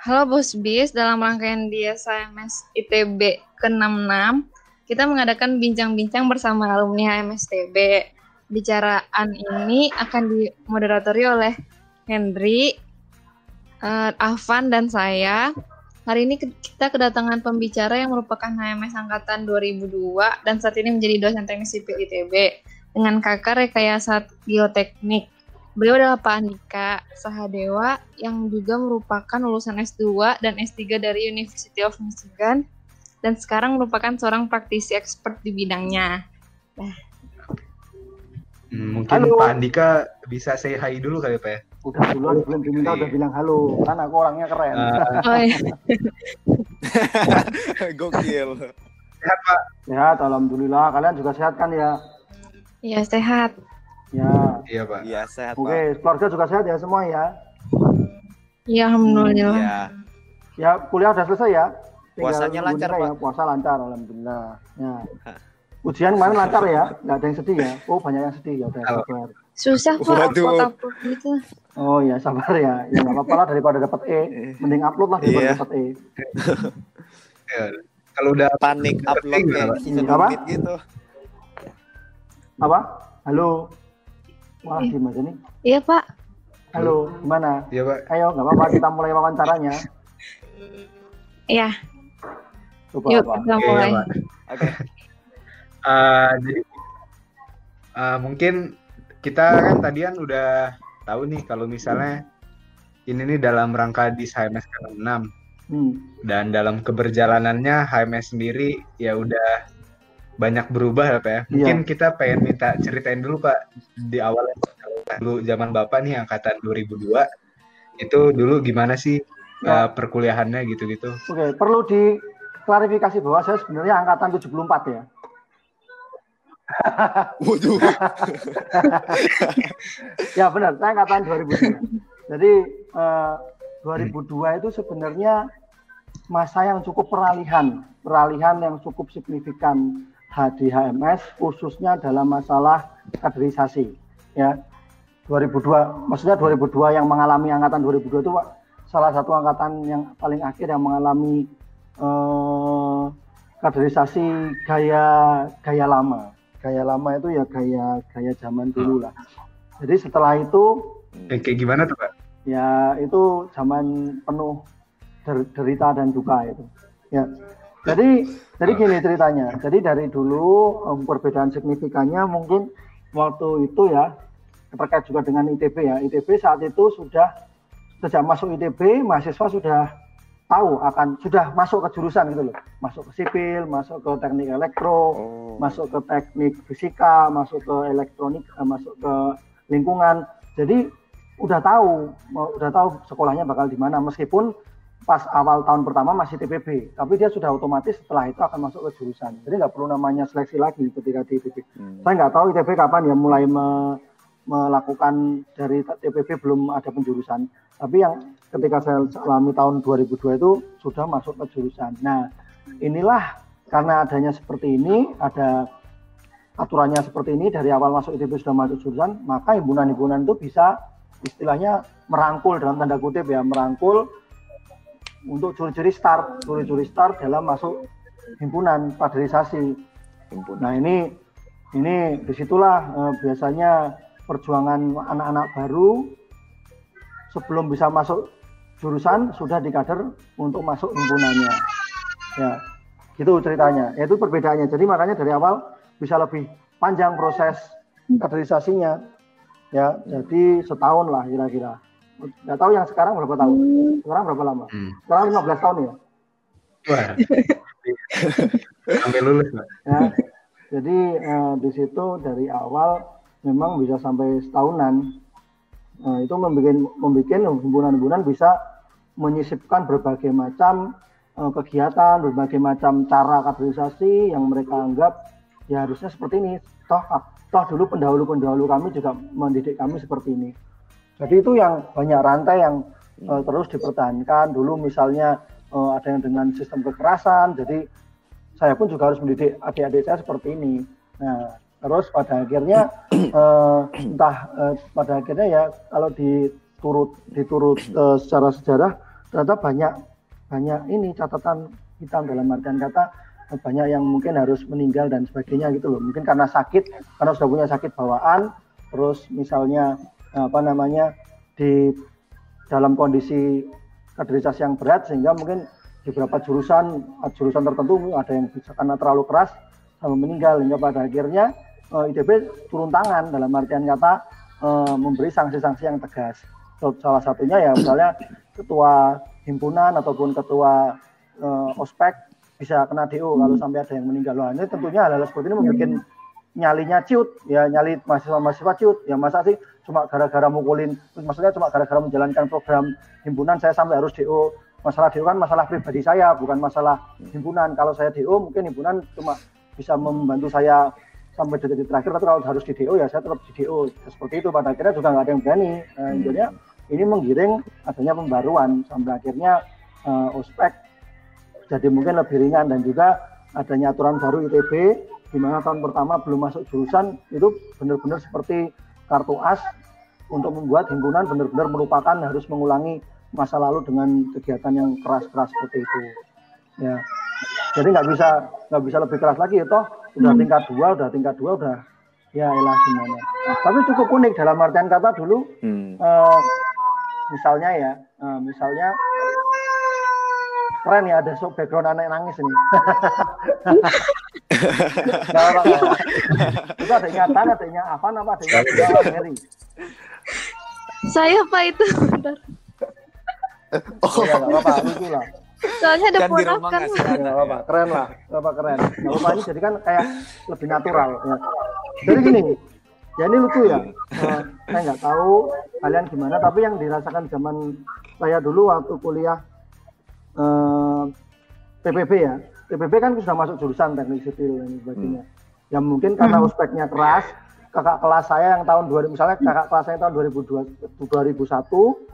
Halo Bos Bis, dalam rangkaian di HMS ITB ke-66, kita mengadakan bincang-bincang bersama alumni HMSTB. Bicaraan ini akan dimoderatori oleh Henry, uh, Afan, dan saya. Hari ini kita kedatangan pembicara yang merupakan HMS Angkatan 2002 dan saat ini menjadi dosen teknik sipil ITB dengan kakak rekayasa geoteknik. Beliau adalah Pak Andika Sahadewa yang juga merupakan lulusan S2 dan S3 dari University of Michigan dan sekarang merupakan seorang praktisi expert di bidangnya. Nah. Hmm, mungkin halo. Pak Andika bisa say hi dulu kali Pak ya? Udah dulu, belum diminta udah bilang halo. Kan aku orangnya keren. Uh, oh, iya. Gokil. Sehat Pak? Sehat, Alhamdulillah. Kalian juga sehat kan ya? Iya, sehat. Ya. Iya, Pak. Iya, sehat, Oke, Pak. keluarga juga sehat ya semua ya? Iya, alhamdulillah. Iya. Ya, kuliah udah selesai ya? Tinggal Puasanya lancar, ya. Pak. Puasa lancar, alhamdulillah. Ya. Ujian kemarin lancar ya? Nggak ada yang sedih ya? Oh, banyak yang sedih ya udah sabar. Susah Pak, upload gitu. Oh ya, sabar ya. Ya nggak apa-apa lah daripada dapat E. Mending upload lah daripada iya. dapat E. ya. Kalau udah panik upload ya, apa? gitu. Apa? Halo. Wah, iya. gimana nih? Iya, Pak. Halo, gimana? Iya, Pak. Ayo, nggak apa-apa kita mulai wawancaranya. Iya. Yuk, apa? kita mulai. Oke. Okay. uh, jadi uh, mungkin kita kan tadian udah tahu nih kalau misalnya ini nih dalam rangka di HMS ke-6. Hmm. Dan dalam keberjalanannya HMS sendiri ya udah banyak berubah ya Pak ya. Mungkin yeah. kita pengen minta ceritain dulu Pak di awal dulu zaman Bapak nih angkatan 2002 itu dulu gimana sih ya. uh, perkuliahannya gitu-gitu. Oke, okay, perlu diklarifikasi bahwa saya sebenarnya angkatan 74 ya. Waduh. ya benar, saya angkatan 2002. Jadi uh, eh, 2002 itu sebenarnya masa yang cukup peralihan, peralihan yang cukup signifikan HDHMS khususnya dalam masalah kaderisasi ya. 2002 maksudnya 2002 yang mengalami angkatan 2002 itu salah satu angkatan yang paling akhir yang mengalami eh, kaderisasi gaya gaya lama. Gaya lama itu ya gaya gaya zaman dulu lah. Jadi setelah itu eh, kayak gimana tuh pak? ya itu zaman penuh derita dan duka itu ya jadi jadi gini ceritanya. Jadi dari dulu um, perbedaan signifikannya mungkin waktu itu ya terkait juga dengan ITB ya. ITB saat itu sudah sejak masuk ITB mahasiswa sudah tahu akan sudah masuk ke jurusan gitu loh. Masuk ke sipil, masuk ke teknik elektro, oh. masuk ke teknik fisika, masuk ke elektronik, eh, masuk ke lingkungan. Jadi udah tahu, udah tahu sekolahnya bakal di mana meskipun pas awal tahun pertama masih TPB, tapi dia sudah otomatis setelah itu akan masuk ke jurusan. Jadi nggak perlu namanya seleksi lagi ketika di TPB. Hmm. Saya nggak tahu ITB kapan ya mulai me, melakukan dari TPB belum ada penjurusan. Tapi yang ketika saya alami tahun 2002 itu sudah masuk ke jurusan. Nah inilah karena adanya seperti ini, ada aturannya seperti ini dari awal masuk ITB sudah masuk jurusan, maka himpunan-himpunan itu bisa istilahnya merangkul dalam tanda kutip ya merangkul untuk curi-curi start, curi-curi start dalam masuk himpunan kaderisasi. Nah ini ini di situlah eh, biasanya perjuangan anak-anak baru sebelum bisa masuk jurusan sudah dikader untuk masuk himpunannya. Ya, gitu ceritanya. Ya, itu perbedaannya. Jadi makanya dari awal bisa lebih panjang proses kaderisasinya. Ya, jadi setahun lah kira-kira. Nggak tahu yang sekarang berapa tahun. Hmm. Sekarang berapa lama? Hmm. Sekarang 15 tahun ya. Wah. sampai lulus, Pak. Ya. Jadi eh, di situ dari awal memang bisa sampai setahunan. Nah, itu membuat membuat himpunan-himpunan bisa menyisipkan berbagai macam eh, kegiatan, berbagai macam cara kaderisasi yang mereka anggap ya harusnya seperti ini. Toh, toh dulu pendahulu-pendahulu kami juga mendidik kami seperti ini. Jadi itu yang banyak rantai yang uh, terus dipertahankan. Dulu misalnya uh, ada yang dengan sistem kekerasan, jadi saya pun juga harus mendidik adik-adik saya seperti ini. Nah, terus pada akhirnya uh, entah uh, pada akhirnya ya kalau diturut diturut uh, secara sejarah ternyata banyak banyak ini catatan hitam dalam artian kata banyak yang mungkin harus meninggal dan sebagainya gitu loh mungkin karena sakit karena sudah punya sakit bawaan terus misalnya apa namanya di dalam kondisi kaderisasi yang berat sehingga mungkin di beberapa jurusan jurusan tertentu ada yang bisa karena terlalu keras sampai meninggal hingga pada akhirnya uh, eh, IDB turun tangan dalam artian kata uh, memberi sanksi-sanksi yang tegas. Salah satunya ya misalnya ketua himpunan ataupun ketua uh, ospek bisa kena DO kalau sampai ada yang meninggal. Loh, ini tentunya hal-hal seperti ini membuat nyalinya ciut ya nyali mahasiswa-mahasiswa ciut ya masa sih? Cuma gara-gara mukulin maksudnya cuma gara-gara menjalankan program himpunan saya sampai harus DO masalah DO kan masalah pribadi saya bukan masalah himpunan. Kalau saya DO mungkin himpunan cuma bisa membantu saya sampai detik terakhir tapi kalau harus di DO ya saya tetap di DO seperti itu pada akhirnya juga nggak ada yang berani. Nah, hmm. jadi ini menggiring adanya pembaruan sampai akhirnya uh, ospek jadi mungkin lebih ringan dan juga adanya aturan baru ITB di mana tahun pertama belum masuk jurusan itu benar-benar seperti kartu as untuk membuat himpunan benar-benar merupakan harus mengulangi masa lalu dengan kegiatan yang keras-keras seperti itu. Ya. Jadi nggak bisa nggak bisa lebih keras lagi itu udah hmm. tingkat dua udah tingkat dua udah ya elah gimana tapi cukup unik dalam artian kata dulu hmm. uh, misalnya ya uh, misalnya keren ya ada background anak nangis ini itu ada ingatan ada ingatan apa apa ada ingatan Mary saya apa itu oh ya apa-apa lucu lah Soalnya ada ponakan. Enggak apa-apa, keren lah. Enggak apa keren. Enggak apa ini jadi kan kayak lebih natural ya. Jadi gini, ya ini lucu ya. Uh, saya nggak tahu kalian gimana, tapi yang dirasakan zaman saya dulu waktu kuliah uh, eh, TPB ya. TPB kan sudah masuk jurusan teknik sipil dan sebagainya. Hmm. Ya mungkin karena ospeknya hmm. keras, kakak kelas saya yang tahun 2000 misalnya kakak kelas saya tahun 2002 2001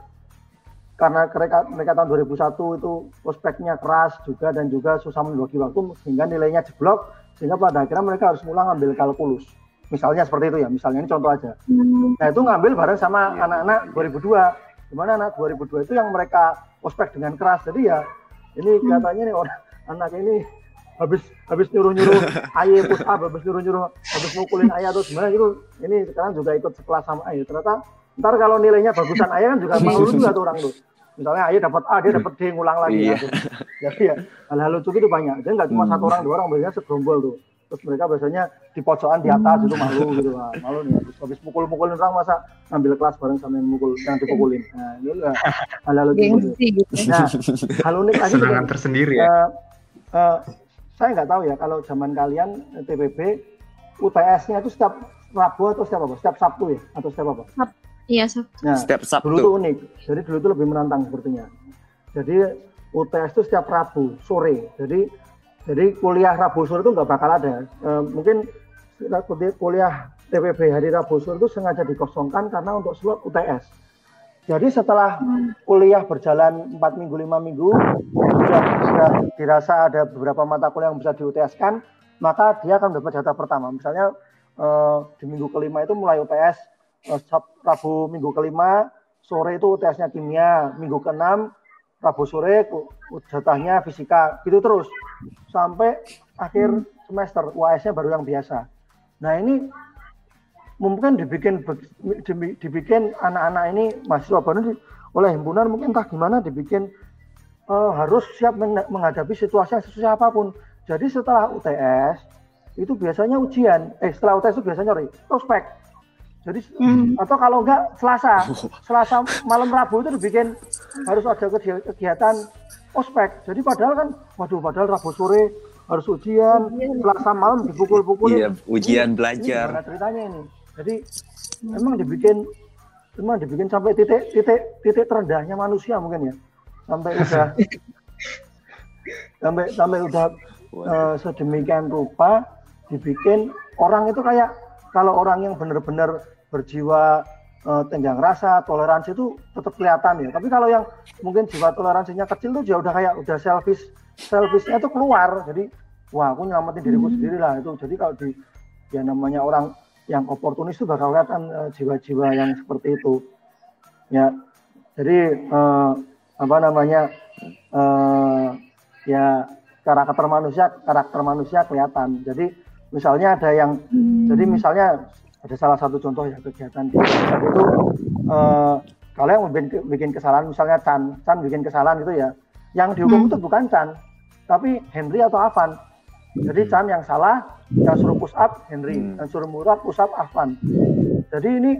karena mereka mereka tahun 2001 itu prospeknya keras juga dan juga susah membagi waktu sehingga nilainya jeblok sehingga pada akhirnya mereka harus mulai ngambil kalkulus misalnya seperti itu ya misalnya ini contoh aja hmm. nah itu ngambil bareng sama anak-anak 2002 di mana anak 2002 itu yang mereka prospek dengan keras jadi ya ini hmm. katanya nih orang anak ini habis habis nyuruh nyuruh ayah push up habis nyuruh nyuruh habis mukulin ayah atau gimana itu ini sekarang juga ikut sekelas sama ayah. Ternyata ntar kalau nilainya bagusan ayah kan juga malu juga tuh orang tuh. Misalnya ayah dapat A dia dapat D ngulang lagi. Iya. gitu. jadi ya hal-hal lucu itu banyak. Jadi nggak cuma hmm. satu orang dua orang biasanya segerombol tuh. Terus mereka biasanya di pojokan di atas itu malu gitu. Lah malu nih. Habis, habis mukul-mukulin orang masa ngambil kelas bareng sama yang mukul yang dipukulin. Nah itu lah hal-hal lucu gitu. gitu. nah hal unik lagi juga, tersendiri ya. Uh, uh, saya nggak tahu ya kalau zaman kalian TPB UTS-nya itu setiap Rabu atau setiap apa? Setiap Sabtu ya? Atau setiap apa? Iya, Sabtu. Nah, setiap Sabtu. Dulu itu unik. Jadi dulu itu lebih menantang sepertinya. Jadi UTS itu setiap Rabu sore. Jadi jadi kuliah Rabu sore itu nggak bakal ada. E, mungkin kuliah TPB hari Rabu sore itu sengaja dikosongkan karena untuk slot UTS. Jadi setelah kuliah berjalan 4 minggu, 5 minggu, sudah, sudah dirasa ada beberapa mata kuliah yang bisa di UTS kan, maka dia akan dapat jatah pertama. Misalnya eh, di minggu kelima itu mulai UTS Eh, Rabu minggu kelima sore itu UTS-nya kimia, minggu keenam Rabu sore jatahnya fisika, gitu terus sampai akhir semester UAS-nya baru yang biasa. Nah ini mungkin dibikin dibikin anak-anak ini mahasiswa baru oleh himpunan mungkin entah gimana dibikin uh, harus siap menghadapi situasi yang sesuai apa pun. Jadi setelah UTS itu biasanya ujian, eh setelah UTS itu biasanya ospek jadi hmm. atau kalau enggak Selasa, Selasa malam Rabu itu dibikin harus ada kegiatan ospek. Jadi padahal kan, waduh, padahal Rabu sore harus ujian, Selasa malam dipukul-pukul. Iya, ujian ini, belajar. Ini ceritanya ini. Jadi memang dibikin, memang dibikin sampai titik titik titik terendahnya manusia mungkin ya, sampai udah sampai sampai udah uh, sedemikian rupa dibikin orang itu kayak kalau orang yang benar-benar berjiwa uh, tenggang rasa, toleransi itu tetap kelihatan ya. Tapi kalau yang mungkin jiwa toleransinya kecil tuh ya udah kayak udah selfish, selfishnya itu keluar. Jadi wah aku nyelamatin diriku hmm. sendiri lah itu. Jadi kalau di ya namanya orang yang oportunis itu bakal kelihatan uh, jiwa-jiwa yang seperti itu. Ya, jadi uh, apa namanya uh, ya karakter manusia karakter manusia kelihatan. Jadi misalnya ada yang hmm. jadi misalnya ada salah satu contoh ya kegiatan di itu uh, kalau yang bikin, bikin kesalahan misalnya Chan Chan bikin kesalahan gitu ya yang dihukum hmm. itu bukan Chan tapi Henry atau Avan jadi Chan yang salah yang suruh push up Henry hmm. yang suruh murah push up Avan jadi ini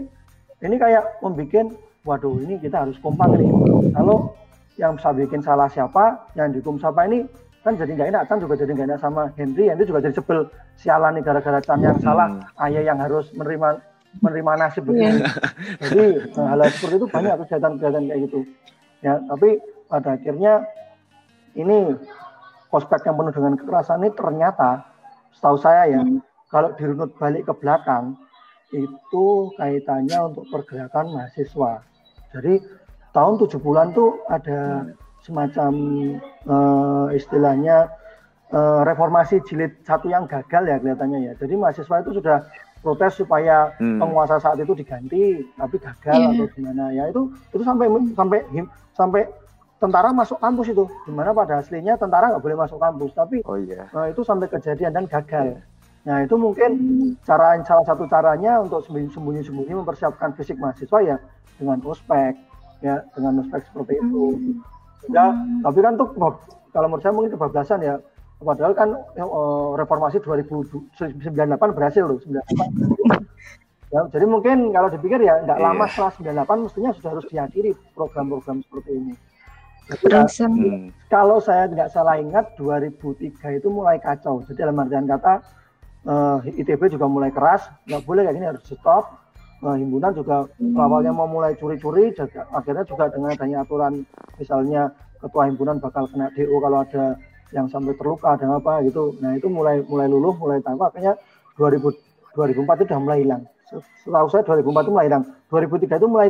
ini kayak membuat waduh ini kita harus kompak nih kalau yang bisa bikin salah siapa yang dihukum siapa ini kan jadi nggak enak Chan juga jadi nggak enak sama Henry Henry juga jadi sebel sialan nih gara-gara Chan yang salah hmm. ayah yang harus menerima menerima nasib begini. Yeah. Jadi hal, hal seperti itu banyak kejahatan-kejahatan kayak gitu. Ya, tapi pada akhirnya ini prospek yang penuh dengan kekerasan ini ternyata setahu saya ya hmm. kalau dirunut balik ke belakang itu kaitannya untuk pergerakan mahasiswa. Jadi tahun tujuh bulan tuh ada semacam uh, istilahnya uh, reformasi jilid satu yang gagal ya kelihatannya ya. Jadi mahasiswa itu sudah protes supaya hmm. penguasa saat itu diganti tapi gagal yeah. atau gimana ya itu itu sampai sampai sampai tentara masuk kampus itu di mana pada aslinya tentara nggak boleh masuk kampus tapi oh, yeah. uh, itu sampai kejadian dan gagal yeah. nah itu mungkin cara salah satu caranya untuk sembunyi-sembunyi mempersiapkan fisik mahasiswa ya dengan ospek ya dengan ospek seperti itu hmm. ya tapi kan tuh kalau menurut saya mungkin kebablasan ya Padahal kan uh, reformasi 2098 berhasil loh 98. Ya, jadi mungkin kalau dipikir ya tidak yeah. lama setelah 98 mestinya sudah harus diakhiri program-program seperti ini. Hmm. Kalau saya tidak salah ingat 2003 itu mulai kacau. Jadi dalam artian kata uh, eh, ITB juga mulai keras, nggak boleh kayak gini harus stop. Uh, himpunan juga hmm. awalnya mau mulai curi-curi, akhirnya juga dengan adanya aturan misalnya ketua himpunan bakal kena DO kalau ada yang sampai terluka dan apa gitu. Nah itu mulai mulai luluh, mulai tahu akhirnya 2000 2004 itu sudah mulai hilang. Setahu saya 2004 itu mulai hilang. 2003 itu mulai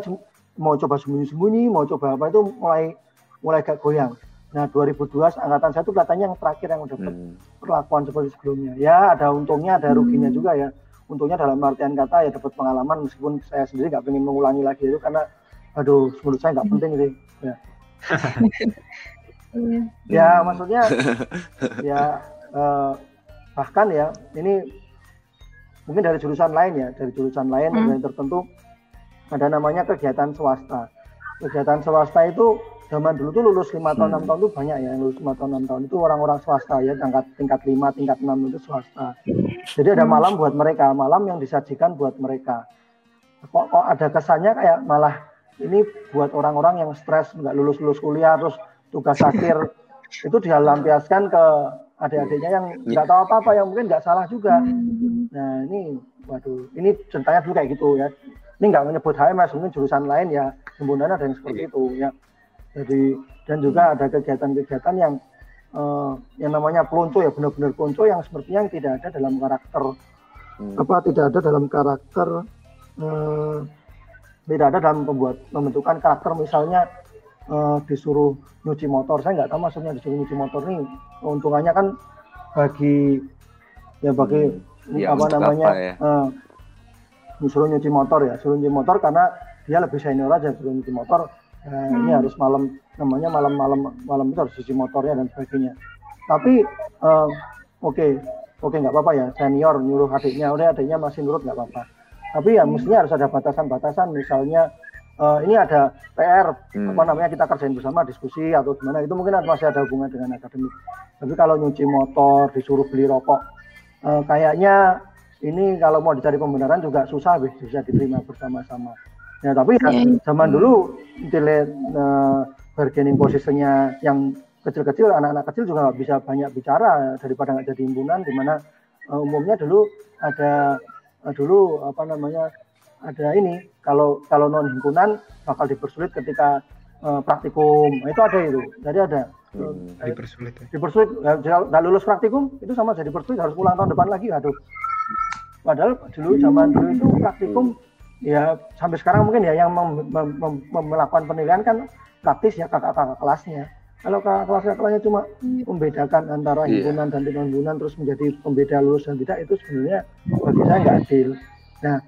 mau coba sembunyi-sembunyi, mau coba apa itu mulai mulai gak goyang. Nah 2002 angkatan saya itu kelihatannya yang terakhir yang dapat hmm. perlakuan seperti sebelumnya. Ya ada untungnya, ada ruginya hmm. juga ya. Untungnya dalam artian kata ya dapat pengalaman meskipun saya sendiri nggak pengen mengulangi lagi itu karena aduh menurut saya nggak penting sih. Ya. Iya. Ya maksudnya ya eh, bahkan ya ini mungkin dari jurusan lain ya dari jurusan lain hmm. yang tertentu ada namanya kegiatan swasta. Kegiatan swasta itu zaman dulu tuh lulus lima tahun enam hmm. tahun itu banyak ya lulus lima tahun enam tahun itu orang-orang swasta ya tingkat tingkat lima tingkat enam itu swasta. Jadi ada hmm. malam buat mereka malam yang disajikan buat mereka. Kok, kok ada kesannya kayak malah ini buat orang-orang yang stres nggak lulus lulus kuliah terus tugas akhir itu dilampiaskan ke adik-adiknya yang iya. nggak tahu apa-apa yang mungkin nggak salah juga. Nah ini, waduh, ini ceritanya dulu kayak gitu ya. Ini nggak menyebut HMS, mungkin jurusan lain ya, himpunan ada yang seperti iya. itu ya. Jadi dan juga ada kegiatan-kegiatan yang uh, yang namanya pelonco ya, benar-benar pelonco yang sepertinya tidak ada dalam karakter hmm. apa tidak ada dalam karakter uh, tidak ada dalam pembuat pembentukan karakter misalnya uh, disuruh nyuci motor saya nggak tahu maksudnya disuruh nyuci motor nih keuntungannya kan bagi ya bagi hmm, ya, apa namanya apa ya? uh, disuruh nyuci motor ya suruh nyuci motor karena dia lebih senior aja suruh nyuci motor uh, hmm. ini harus malam namanya malam-malam malam itu harus cuci motornya dan sebagainya. Tapi uh, oke okay, oke okay, nggak apa-apa ya senior nyuruh adiknya udah adiknya masih nurut nggak apa-apa. Tapi ya mestinya harus ada batasan-batasan misalnya uh, ini ada PR hmm. apa namanya kita kerjain bersama diskusi atau gimana itu mungkin masih ada hubungan dengan akademik. Tapi kalau nyuci motor disuruh beli rokok uh, kayaknya ini kalau mau dicari pembenaran juga susah bisa diterima bersama-sama ya tapi ya, iya. zaman dulu dilihat uh, bargaining posisinya yang kecil-kecil anak-anak kecil juga nggak bisa banyak bicara daripada nggak jadi himpunan di mana uh, umumnya dulu ada uh, dulu apa namanya ada ini kalau kalau non himpunan bakal dipersulit ketika uh, praktikum. Nah, itu ada itu. Jadi ada. Hmm, dipersulit ya. dipersulit. Nggak lulus praktikum itu sama jadi dipersulit harus pulang tahun depan lagi. Aduh. Padahal dulu zaman dulu itu praktikum ya sampai sekarang mungkin ya yang mem, mem, mem, mem, melakukan penilaian kan praktis ya kakak-kakak kelasnya kalau kakak kelasnya kelasnya cuma membedakan antara iya. himpunan yeah. dan non himpunan terus menjadi pembeda lulus dan tidak itu sebenarnya bagi saya nggak adil nah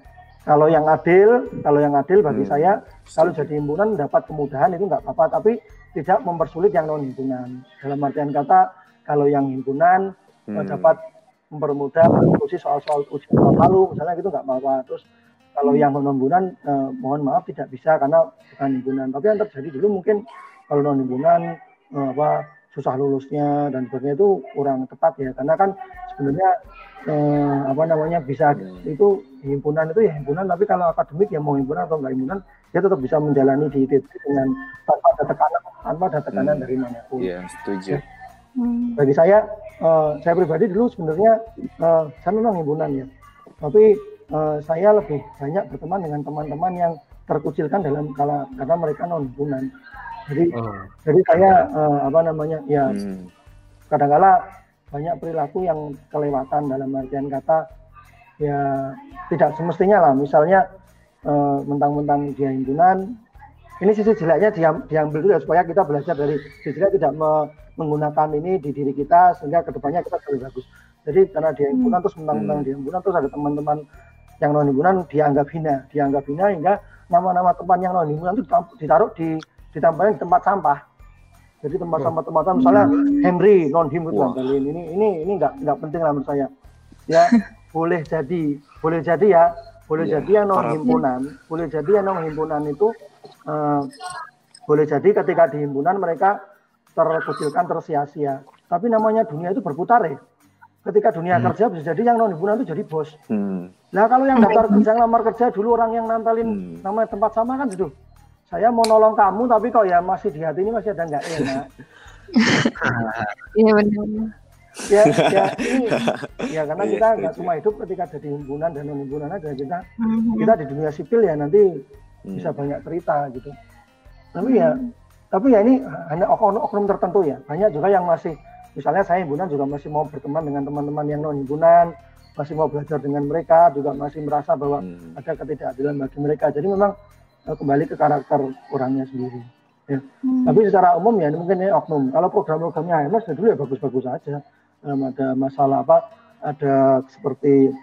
kalau yang adil, kalau yang adil bagi hmm. saya, kalau jadi himpunan dapat kemudahan itu nggak apa-apa. Tapi tidak mempersulit yang non himpunan. Dalam artian kata kalau yang himpunan hmm. dapat mempermudah diskusi soal-soal ujian tahun lalu misalnya gitu nggak apa-apa. Terus kalau yang non himpunan eh, mohon maaf tidak bisa karena bukan himpunan. Tapi yang terjadi dulu mungkin kalau non himpunan eh, apa susah lulusnya dan sebagainya itu kurang tepat ya karena kan sebenarnya eh, apa namanya bisa itu himpunan itu ya himpunan tapi kalau akademik ya mau himpunan atau enggak himpunan dia tetap bisa menjalani di ITB dengan tanpa ada tekanan tanpa ada tekanan hmm. dari mana pun. Iya setuju. Ya. Hmm. Bagi saya uh, saya pribadi dulu sebenarnya uh, saya memang himpunan ya tapi uh, saya lebih banyak berteman dengan teman-teman yang terkucilkan dalam kala karena mereka non himpunan. Jadi oh. jadi saya uh, apa namanya ya hmm. kadang-kala banyak perilaku yang kelewatan dalam artian kata ya tidak semestinya lah misalnya uh, mentang-mentang dia himpunan ini sisi jeleknya diam, diambil dulu ya supaya kita belajar dari sisi jelek tidak me, menggunakan ini di diri kita sehingga ke depannya kita lebih bagus jadi karena dia himpunan hmm. terus mentang-mentang hmm. dia himpunan terus ada teman-teman yang non himpunan dianggap hina dianggap hina hingga nama-nama teman yang non himpunan itu ditaruh di ditampilkan di tempat sampah. Jadi tempat sampah tempat sampah misalnya Henry non him itu ini ini ini nggak nggak penting lah menurut saya. Ya boleh jadi boleh jadi ya boleh ya, jadi yang non himpunan boleh jadi yang non himpunan itu uh, boleh jadi ketika di himpunan mereka terkucilkan tersia-sia. Tapi namanya dunia itu berputar ya. Ketika dunia hmm. kerja bisa jadi yang non himpunan itu jadi bos. Hmm. Nah kalau yang daftar kerja lamar kerja dulu orang yang nantalin hmm. nama tempat sama kan gitu saya mau nolong kamu tapi kok ya masih di hati ini masih ada nggak enak. Iya benar. Ya, ya, ini, ya karena kita iya, nggak cuma hidup ketika jadi himpunan dan non himpunan aja kita mm-hmm. kita di dunia sipil ya nanti hmm. bisa banyak cerita gitu. Tapi ya, tapi ya ini hanya oknum-oknum tertentu ya. Banyak juga yang masih, misalnya saya himpunan juga masih mau berteman dengan teman-teman yang non himpunan, masih mau belajar dengan mereka, juga masih merasa bahwa hmm. ada ketidakadilan bagi mereka. Jadi memang Eh, kembali ke karakter orangnya sendiri. Ya. Hmm. Tapi secara umum ya mungkin ini oknum. Kalau program-programnya HMS ya dulu ya bagus-bagus saja. Um, ada masalah apa? Ada seperti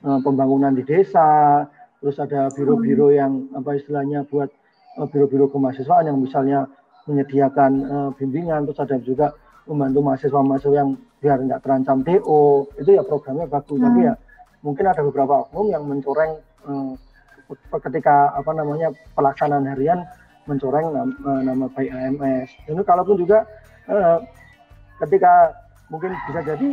um, pembangunan di desa, terus ada biro-biro hmm. yang apa istilahnya buat uh, biro-biro kemahasiswaan yang misalnya menyediakan uh, bimbingan, terus ada juga membantu mahasiswa-mahasiswa yang biar nggak terancam DO. Itu ya programnya bagus. Hmm. Tapi ya mungkin ada beberapa oknum yang mencoreng uh, ketika apa namanya pelaksanaan harian mencoreng nama, eh, nama baik AMS. Ini kalaupun juga eh, ketika mungkin bisa jadi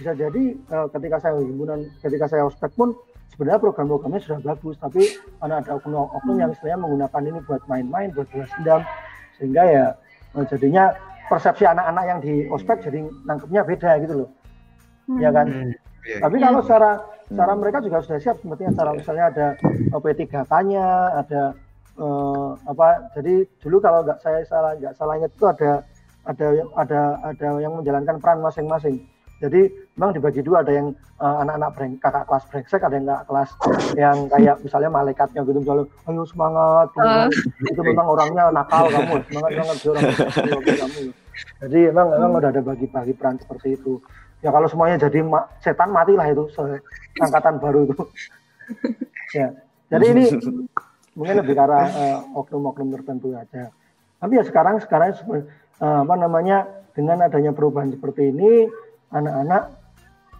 bisa jadi eh, ketika saya himpunan ketika saya ospek pun sebenarnya program-programnya sudah bagus tapi karena ada oknum-oknum yang istilahnya menggunakan ini buat main-main buat balas dendam sehingga ya jadinya persepsi anak-anak yang di ospek jadi nangkepnya beda gitu loh hmm. ya kan hmm. Yeah. Tapi kalau secara secara hmm. mereka juga sudah siap sepertinya secara misalnya ada P3K-nya, ada uh, apa jadi dulu kalau nggak saya salah nggak salah ingat itu ada ada ada ada yang menjalankan peran masing-masing. Jadi memang dibagi dua ada yang uh, anak-anak breng, kakak kelas brengsek, ada yang kakak kelas yang kayak misalnya malaikatnya gitu misalnya ayo semangat, uh. itu memang orangnya nakal kamu semangat banget orang kamu. Jadi memang memang udah ada bagi-bagi peran seperti itu ya kalau semuanya jadi ma setan matilah itu angkatan baru itu ya jadi ini mungkin lebih ke arah uh, oknum-oknum tertentu aja tapi ya sekarang sekarang uh, apa namanya dengan adanya perubahan seperti ini anak-anak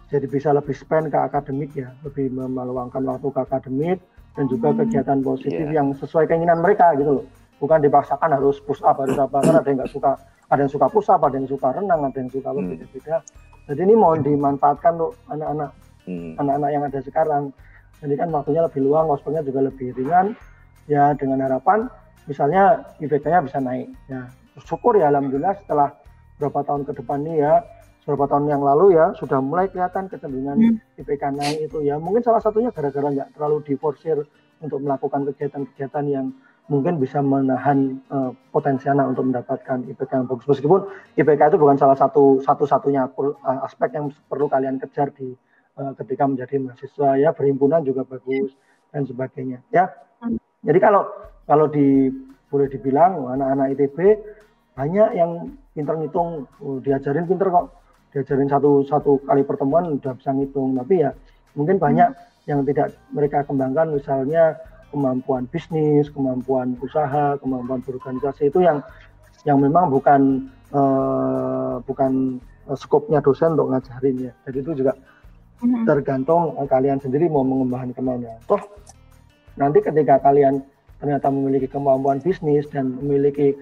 jadi bisa lebih spend ke akademik ya lebih meluangkan waktu ke akademik dan juga hmm. kegiatan positif yeah. yang sesuai keinginan mereka gitu loh bukan dipaksakan harus push up harus apa karena ada yang nggak suka ada yang suka push up ada yang suka renang ada yang suka hmm. berbeda-beda jadi ini mau dimanfaatkan untuk anak-anak hmm. anak-anak yang ada sekarang. Jadi kan waktunya lebih luang, ospeknya juga lebih ringan. Ya dengan harapan misalnya IPK-nya bisa naik. Ya syukur ya alhamdulillah setelah beberapa tahun ke depan ini ya beberapa tahun yang lalu ya sudah mulai kelihatan kecenderungan hmm. IPK naik itu ya mungkin salah satunya gara-gara nggak terlalu diforsir untuk melakukan kegiatan-kegiatan yang mungkin bisa menahan uh, potensi anak untuk mendapatkan IPK yang bagus. Meskipun IPK itu bukan salah satu satu-satunya uh, aspek yang perlu kalian kejar di uh, ketika menjadi mahasiswa ya berhimpunan juga bagus dan sebagainya ya. Jadi kalau kalau di boleh dibilang anak-anak ITB banyak yang pinter ngitung, oh, diajarin pinter kok, diajarin satu satu kali pertemuan udah bisa ngitung. Tapi ya mungkin banyak yang tidak mereka kembangkan misalnya kemampuan bisnis, kemampuan usaha, kemampuan berorganisasi itu yang yang memang bukan uh, bukan skopnya dosen untuk ngajarin ya. Jadi itu juga tergantung kalian sendiri mau mengembangkan ke mana. Toh nanti ketika kalian ternyata memiliki kemampuan bisnis dan memiliki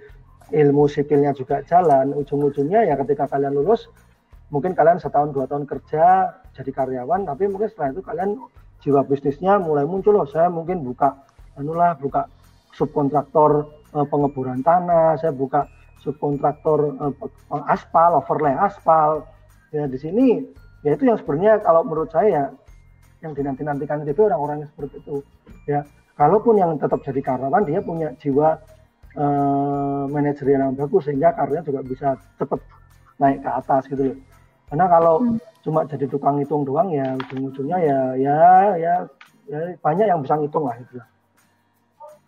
ilmu sipilnya juga jalan, ujung-ujungnya ya ketika kalian lulus mungkin kalian setahun dua tahun kerja jadi karyawan tapi mungkin setelah itu kalian jiwa bisnisnya mulai muncul loh. Saya mungkin buka anulah buka subkontraktor eh, pengeboran tanah saya buka subkontraktor eh, aspal overlay aspal. Ya di sini ya itu yang sebenarnya kalau menurut saya yang dinanti-nantikan itu orang-orang seperti itu. Ya kalaupun yang tetap jadi karyawan dia punya jiwa eh, manajerial yang bagus sehingga karirnya juga bisa cepat naik ke atas gitu loh karena kalau hmm. cuma jadi tukang hitung doang ya ujung-ujungnya ya ya ya ya banyak yang bisa ngitung lah itu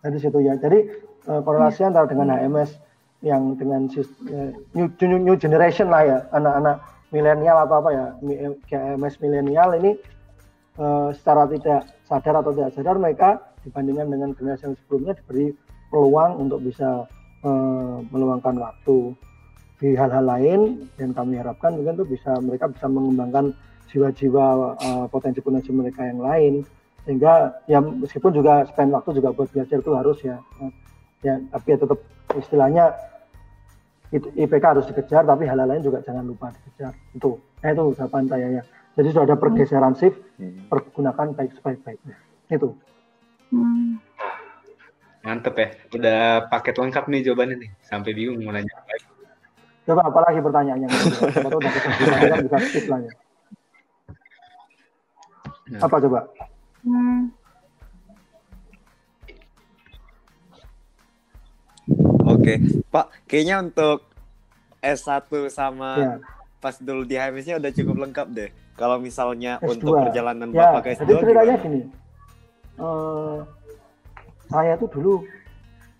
jadi situ ya. Jadi uh, korelasi antara dengan HMS yang dengan uh, new, new, generation lah ya anak-anak milenial atau apa ya HMS milenial ini uh, secara tidak sadar atau tidak sadar mereka dibandingkan dengan generasi yang sebelumnya diberi peluang untuk bisa uh, meluangkan waktu di hal-hal lain dan kami harapkan mungkin tuh bisa mereka bisa mengembangkan jiwa-jiwa uh, potensi-potensi mereka yang lain. Sehingga ya meskipun juga spend waktu juga buat belajar itu harus ya ya tapi ya tetap istilahnya IPK harus dikejar tapi hal, hal lain juga jangan lupa dikejar. Itu nah, itu ucapan saya ya. Jadi sudah ada pergeseran shift hmm. pergunakan baik sebaik-baiknya itu. Hmm. mantep ya. Udah paket lengkap nih jawabannya nih. Sampai bingung mau nanya apa Coba apa lagi pertanyaannya? Coba udah bisa kan bisa skip lah ya. Nah. Apa coba? Hmm. Oke, Pak, kayaknya untuk S1 sama ya. pas dulu di HMS-nya udah cukup lengkap deh. Kalau misalnya S2. untuk perjalanan ya, Bapak ke S2 jadi ceritanya gimana? gini. Uh, saya tuh dulu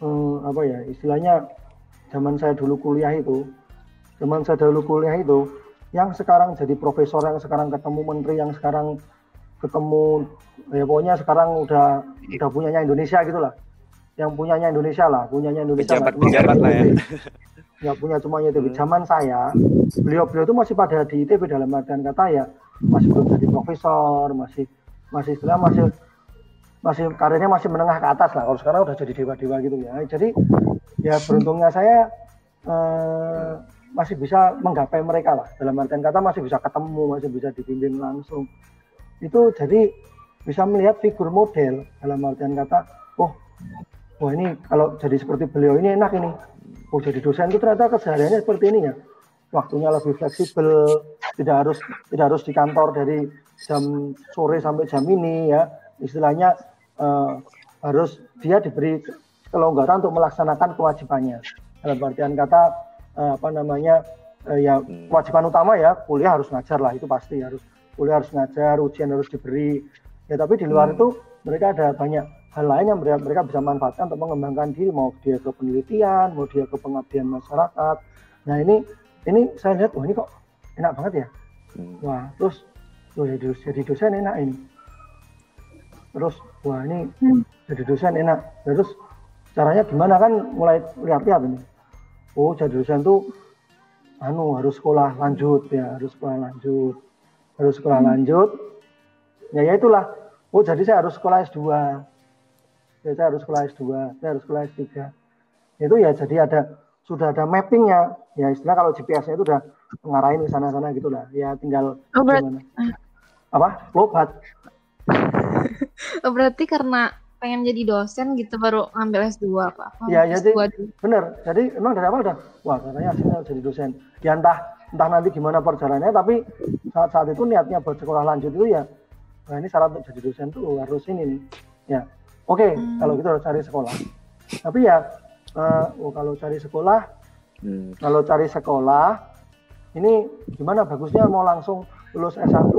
uh, apa ya istilahnya zaman saya dulu kuliah itu zaman saya dulu kuliah itu yang sekarang jadi profesor yang sekarang ketemu menteri yang sekarang ketemu ya pokoknya sekarang udah udah punyanya Indonesia gitulah yang punyanya Indonesia lah punyanya Indonesia pejabat pejabat lah ya. Nggak punya cuma ITB hmm. zaman saya beliau beliau itu masih pada di ITB dalam artian kata ya masih belum jadi profesor masih masih istilah masih masih karirnya masih menengah ke atas lah. Kalau sekarang udah jadi dewa dewa gitu ya. Jadi ya beruntungnya saya eh, masih bisa menggapai mereka lah. Dalam artian kata masih bisa ketemu masih bisa dibimbing langsung. Itu jadi bisa melihat figur model. Dalam artian kata oh wah ini kalau jadi seperti beliau ini enak ini. Oh jadi dosen itu ternyata kesehariannya seperti ini ya waktunya lebih fleksibel tidak harus tidak harus di kantor dari jam sore sampai jam ini ya. Istilahnya eh, harus dia diberi kelonggaran untuk melaksanakan kewajibannya. Dalam artian kata uh, apa namanya uh, ya hmm. kewajiban utama ya kuliah harus ngajar lah itu pasti harus kuliah harus ngajar ujian harus diberi ya tapi di luar hmm. itu mereka ada banyak hal lain yang mereka, mereka bisa manfaatkan untuk mengembangkan diri mau dia ke penelitian mau dia ke pengabdian masyarakat nah ini ini saya lihat wah ini kok enak banget ya hmm. wah terus wah jadi, jadi dosen enak ini terus wah ini hmm. jadi dosen enak terus caranya gimana kan mulai lihat-lihat ini oh jadi dosen tuh anu harus sekolah lanjut ya harus sekolah lanjut harus sekolah hmm. lanjut. Ya ya itulah. Oh jadi saya harus sekolah S2 ya saya harus sekolah S2 saya harus sekolah S3 itu ya jadi ada sudah ada mappingnya. Ya istilah kalau GPS-nya itu udah ngarahin ke sana-sana gitu lah ya tinggal oh, gimana. Apa? Lobat. Oh, berarti karena pengen jadi dosen gitu baru ngambil S2 apa? Iya, jadi bener. Jadi emang dari awal udah wah katanya aslinya jadi dosen. Ya entah entah nanti gimana perjalanannya tapi saat saat itu niatnya buat sekolah lanjut itu ya nah ini syarat untuk jadi dosen tuh harus ini nih. Ya. Oke, okay, hmm. kalau gitu harus cari sekolah. Tapi ya uh, oh, kalau cari sekolah hmm. kalau cari sekolah ini gimana bagusnya mau langsung lulus S1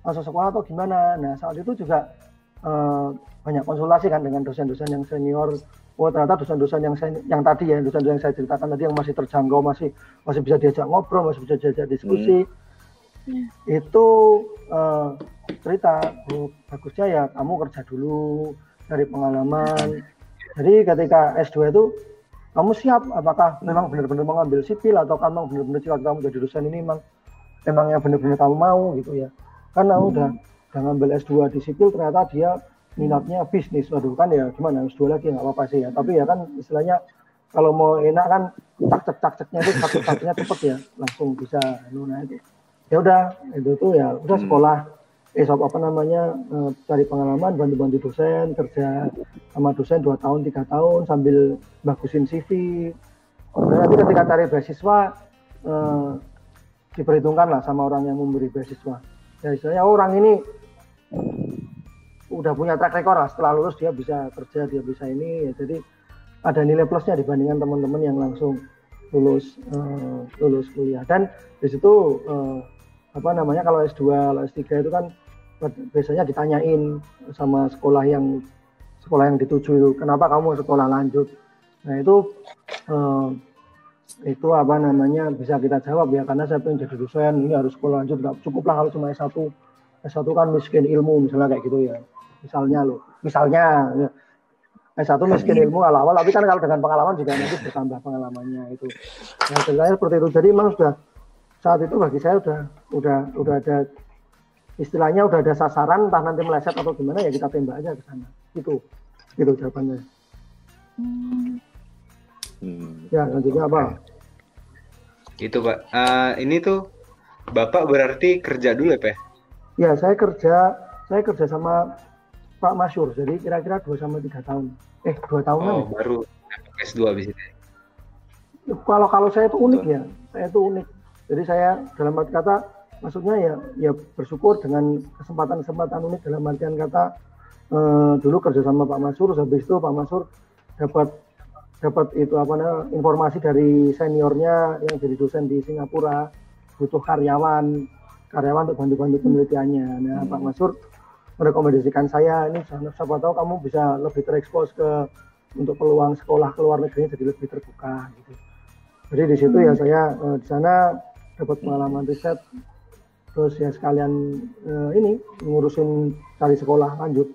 langsung sekolah atau gimana? Nah, saat itu juga uh, banyak konsultasi kan dengan dosen-dosen yang senior oh ternyata dosen-dosen yang saya, yang tadi ya dosen-dosen yang saya ceritakan tadi yang masih terjangkau masih masih bisa diajak ngobrol masih bisa diajak diskusi hmm. itu uh, cerita oh, bagusnya ya kamu kerja dulu dari pengalaman jadi ketika S2 itu kamu siap apakah memang benar-benar mau ambil sipil atau kamu benar-benar cita kamu jadi dosen ini memang memang yang benar-benar kamu mau gitu ya karena hmm. udah udah ngambil S2 di sipil ternyata dia minatnya bisnis. Waduh kan ya gimana S2 lagi nggak apa-apa sih ya. Tapi ya kan istilahnya kalau mau enak kan tak cek tak ceknya itu satu satunya cepet ya langsung bisa nah itu. Ya udah itu tuh ya udah hmm. sekolah. Eh apa namanya eh, cari pengalaman bantu-bantu dosen kerja sama dosen dua tahun tiga tahun sambil bagusin CV kemudian nanti ketika cari beasiswa eh, diperhitungkan lah sama orang yang memberi beasiswa. Ya istilahnya oh, orang ini udah punya track record lah. Setelah lulus dia bisa kerja dia bisa ini. Ya jadi ada nilai plusnya dibandingkan teman-teman yang langsung lulus uh, lulus kuliah. Dan di situ uh, apa namanya kalau S2 kalau S3 itu kan biasanya ditanyain sama sekolah yang sekolah yang dituju itu kenapa kamu sekolah lanjut? Nah itu eh, itu apa namanya bisa kita jawab ya karena saya pengen jadi dosen ini harus sekolah lanjut. Nggak cukup lah kalau cuma S1 S1 kan miskin ilmu misalnya kayak gitu ya misalnya loh misalnya ya. S1 miskin ilmu awal-awal tapi kan kalau dengan pengalaman juga nanti bertambah pengalamannya itu. Nah, sebenarnya seperti itu. Jadi memang sudah saat itu bagi saya udah udah udah ada istilahnya udah ada sasaran entah nanti meleset atau gimana ya kita tembak aja ke sana. Itu itu jawabannya. Hmm. ya lanjutnya apa? Itu pak. Uh, ini tuh bapak berarti kerja dulu ya pak? Ya saya kerja saya kerja sama Pak Masyur jadi kira-kira dua sama tiga tahun eh dua tahun oh, ya? baru S2 habis itu kalau kalau saya itu unik ya saya itu unik jadi saya dalam arti kata maksudnya ya ya bersyukur dengan kesempatan-kesempatan unik dalam artian kata eh, dulu kerja sama Pak Masur habis itu Pak Masur dapat dapat itu apa namanya informasi dari seniornya yang jadi dosen di Singapura butuh karyawan karyawan untuk bantu-bantu penelitiannya. Nah, hmm. Pak Masur merekomendasikan saya ini siapa tahu kamu bisa lebih terekspos ke untuk peluang sekolah ke luar negeri jadi lebih terbuka gitu. Jadi di situ ya hmm. ya saya eh, di sana dapat pengalaman riset terus ya sekalian uh, ini ngurusin cari sekolah lanjut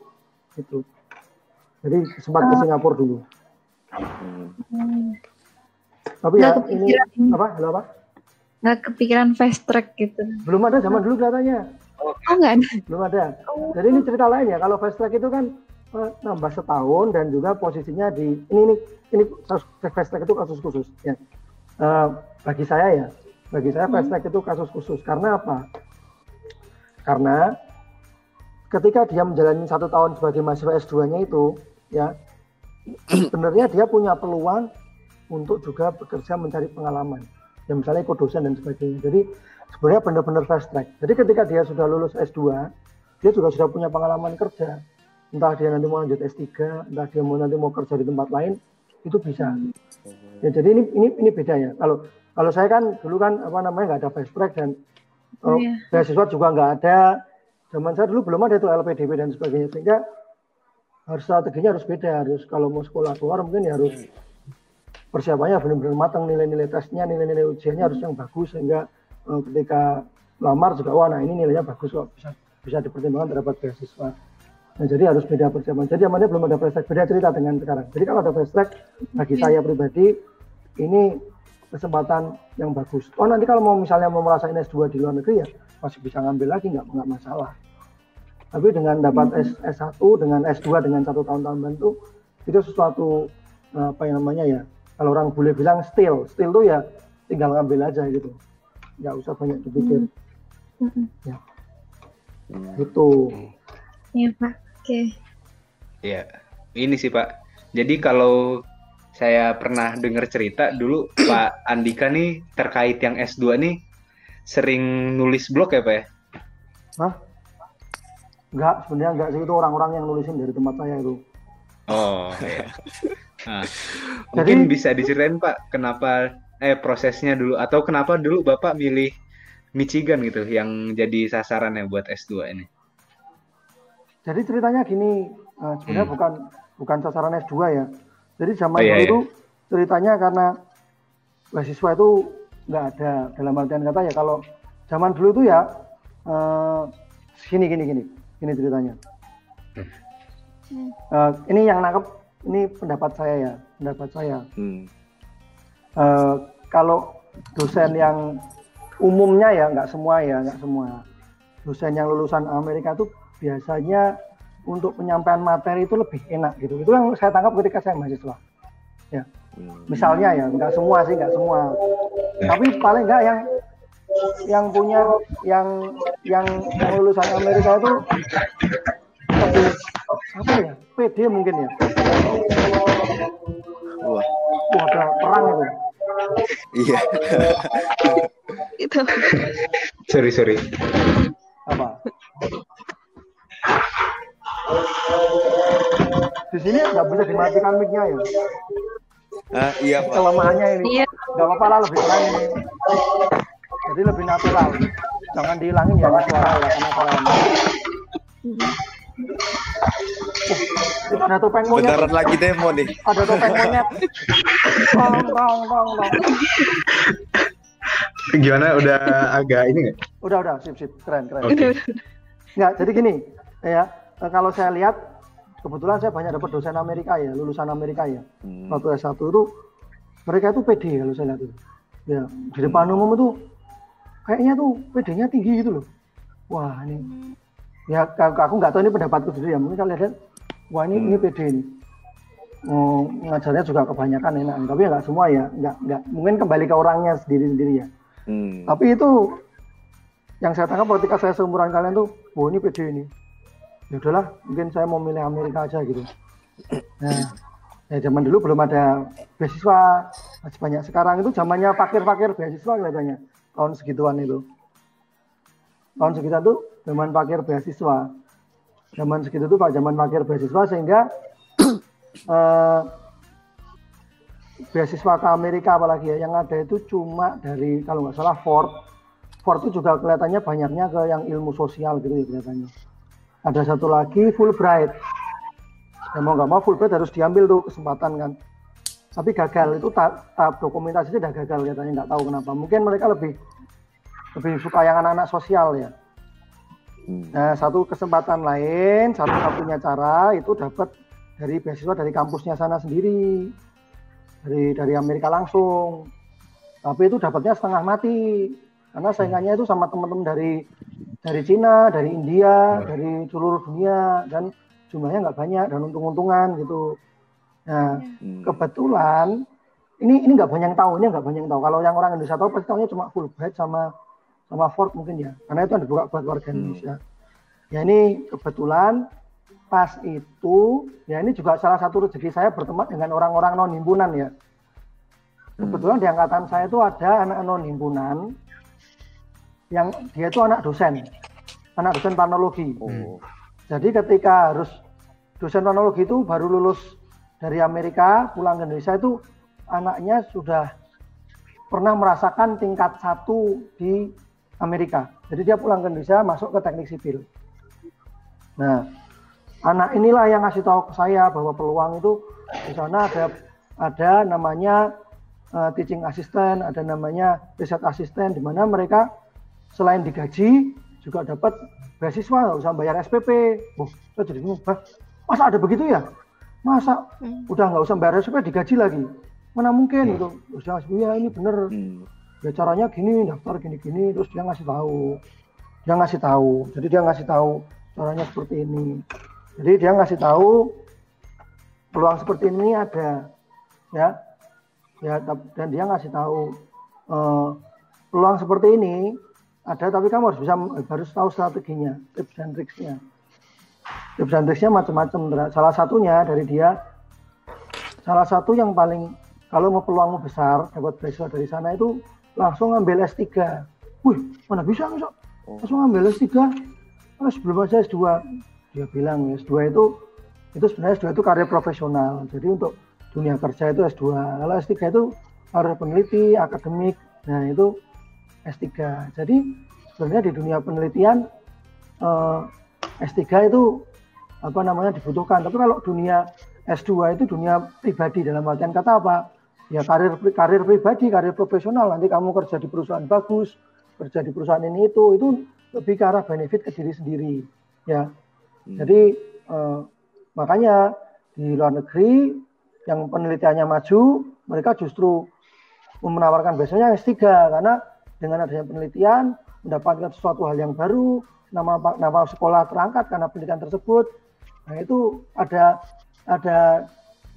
itu jadi sempat ke Singapura dulu. Hmm. tapi ya ini apa? Halo apa nggak kepikiran fast track gitu. Belum ada zaman dulu oh nggak ada belum ada oh. jadi ini cerita lain ya kalau fast track itu kan uh, nambah setahun dan juga posisinya di ini ini ini fast track itu kasus khusus ya uh, bagi saya ya bagi saya fast track itu kasus khusus karena apa? Karena ketika dia menjalani satu tahun sebagai mahasiswa S2-nya itu, ya sebenarnya dia punya peluang untuk juga bekerja mencari pengalaman. Ya misalnya ikut dosen dan sebagainya. Jadi sebenarnya benar-benar fast track. Jadi ketika dia sudah lulus S2, dia juga sudah punya pengalaman kerja. Entah dia nanti mau lanjut S3, entah dia mau nanti mau kerja di tempat lain, itu bisa. Ya, jadi ini ini ini beda ya. Kalau kalau saya kan dulu kan apa namanya nggak ada fast track dan oh, yeah. beasiswa juga nggak ada. Zaman saya dulu belum ada itu LPDP dan sebagainya sehingga harus strateginya harus beda. Harus kalau mau sekolah keluar mungkin ya harus persiapannya benar-benar matang nilai-nilai tesnya, nilai-nilai ujiannya harus yang bagus sehingga ketika lamar juga wah nah ini nilainya bagus kok bisa bisa dipertimbangkan terdapat beasiswa. Nah, jadi harus beda persiapan. Jadi zamannya belum ada fast track. Beda cerita dengan sekarang. Jadi kalau ada fast track, bagi saya pribadi, ini kesempatan yang bagus. Oh nanti kalau mau misalnya mau merasakan S2 di luar negeri ya masih bisa ngambil lagi nggak nggak masalah. Tapi dengan dapat S, S1 dengan S2 dengan satu tahun tambahan itu itu sesuatu apa yang namanya ya kalau orang boleh bilang still still tuh ya tinggal ngambil aja gitu nggak usah banyak dipikir hmm. ya hmm. itu ya pak oke okay. ya ini sih pak jadi kalau saya pernah dengar cerita dulu Pak Andika nih terkait yang S2 nih sering nulis blog ya Pak ya? Hah? Enggak, sebenarnya enggak sih itu orang-orang yang nulisin dari tempat saya itu. Oh, iya. Nah, mungkin Jadi, bisa diceritain Pak kenapa eh prosesnya dulu atau kenapa dulu Bapak milih Michigan gitu yang jadi sasarannya buat S2 ini? Jadi ceritanya gini, uh, sebenarnya hmm. bukan bukan sasaran S2 ya. Jadi zaman oh, iya, dulu iya. ceritanya karena mahasiswa itu nggak ada dalam artian kata ya kalau zaman dulu itu ya uh, gini gini gini ini ceritanya. Uh, ini yang nangkep ini pendapat saya ya pendapat saya. Hmm. Uh, kalau dosen yang umumnya ya nggak semua ya nggak semua. Dosen yang lulusan Amerika itu biasanya untuk penyampaian materi itu lebih enak gitu. Itu yang saya tangkap ketika saya mahasiswa. Ya. Hmm. misalnya ya nggak semua sih nggak semua. Ya. tapi paling nggak yang yang punya yang yang, yang lulusan Amerika itu lebih apa ya PD mungkin ya. Wah. Wah ada perang itu iya itu sorry sorry apa di sini nggak bisa dimatikan mic-nya ya Ah, iya pak. Kelemahannya ini. Iya. Gak apa-apa lah lebih keren ini. Jadi lebih natural. Jangan dihilangin ya suara ya karena. Oh, ada topeng monyet. Beneran lagi demo nih. Ada topeng monyet. Tong, tong, tong, tong. Gimana udah agak ini nggak? Udah, udah, sip, sip, keren, keren. Oke. Nggak, jadi gini, ya, kalau saya lihat, kebetulan saya banyak dapat dosen Amerika ya, lulusan Amerika ya. Hmm. Waktu S1 itu, mereka itu pede kalau saya lihat itu. Ya, di depan umum itu, kayaknya tuh PD-nya tinggi gitu loh. Wah, ini, ya aku nggak tahu ini pendapatku sendiri ya, mungkin kalian lihat, wah ini, ini PD ini. Oh, ngajarnya juga kebanyakan enak, tapi ya nggak semua ya, nggak, nggak, mungkin kembali ke orangnya sendiri-sendiri ya. Hmm. Tapi itu yang saya tangkap ketika saya seumuran kalian tuh, wah ini PD ini. Ya udahlah, mungkin saya mau milih Amerika aja gitu. Nah, ya zaman dulu belum ada beasiswa masih banyak. Sekarang itu zamannya fakir-fakir beasiswa kelihatannya tahun segituan itu. Tahun segitu tuh zaman fakir beasiswa. Zaman segitu tuh pak zaman fakir beasiswa sehingga eh, beasiswa ke Amerika apalagi ya yang ada itu cuma dari kalau nggak salah Ford. Ford itu juga kelihatannya banyaknya ke yang ilmu sosial gitu ya kelihatannya. Ada satu lagi Fulbright. Ya mau nggak mau Fulbright harus diambil tuh kesempatan kan. Tapi gagal itu tahap, dokumentasi sudah gagal kelihatannya nggak tahu kenapa. Mungkin mereka lebih lebih suka yang anak-anak sosial ya nah satu kesempatan lain satu-satunya cara itu dapat dari beasiswa dari kampusnya sana sendiri dari dari Amerika langsung. Tapi itu dapatnya setengah mati karena saingannya itu sama teman-teman dari dari Cina, dari India, dari seluruh dunia dan jumlahnya nggak banyak dan untung-untungan gitu. Nah Hmm. kebetulan ini ini nggak banyak yang tahu, ini nggak banyak yang tahu. Kalau yang orang Indonesia tahu pasti tahunya cuma Fulbright sama sama Ford mungkin ya, karena itu yang dibuka buat warga Indonesia. Ya ini kebetulan pas itu ya ini juga salah satu rezeki saya berteman dengan orang-orang non himpunan ya. Kebetulan di angkatan saya itu ada anak non himpunan yang dia itu anak dosen anak dosen panologi. Oh. jadi ketika harus dosen panologi itu baru lulus dari Amerika pulang ke Indonesia itu anaknya sudah pernah merasakan tingkat satu di Amerika jadi dia pulang ke Indonesia masuk ke teknik sipil nah anak inilah yang ngasih tahu ke saya bahwa peluang itu di sana ada ada namanya uh, teaching assistant, ada namanya riset assistant di mana mereka selain digaji juga dapat beasiswa nggak usah bayar SPP. Wah, saya jadi bingung, "Hah, masa ada begitu ya? Masa udah nggak usah bayar SPP digaji lagi? Mana mungkin itu? Terus dia ya ini bener. Hmm. Ya caranya gini, daftar gini-gini, terus dia ngasih tahu. Dia ngasih tahu. Jadi dia ngasih tahu caranya seperti ini. Jadi dia ngasih tahu peluang seperti ini ada, ya, ya dan dia ngasih tahu eh, peluang seperti ini ada, tapi kamu harus bisa harus tahu strateginya, tips dan triksnya. Tips dan triksnya macam-macam. Salah satunya dari dia, salah satu yang paling kalau mau peluangmu besar dapat beasiswa dari sana itu langsung ambil S3. Wih, mana bisa bisa? Langsung ambil S3. Ah, sebelum aja S2 dia bilang S2 itu itu sebenarnya S2 itu karir profesional. Jadi untuk dunia kerja itu S2. Kalau S3 itu harus peneliti, akademik. Nah, itu S3. Jadi sebenarnya di dunia penelitian eh, S3 itu apa namanya dibutuhkan. Tapi kalau dunia S2 itu dunia pribadi dalam artian kata apa? Ya karir karir pribadi, karir profesional. Nanti kamu kerja di perusahaan bagus, kerja di perusahaan ini itu itu lebih ke arah benefit ke diri sendiri. Ya, jadi eh, makanya di luar negeri yang penelitiannya maju, mereka justru menawarkan beasiswanya S3 karena dengan adanya penelitian mendapatkan sesuatu hal yang baru nama nama sekolah terangkat karena penelitian tersebut nah itu ada ada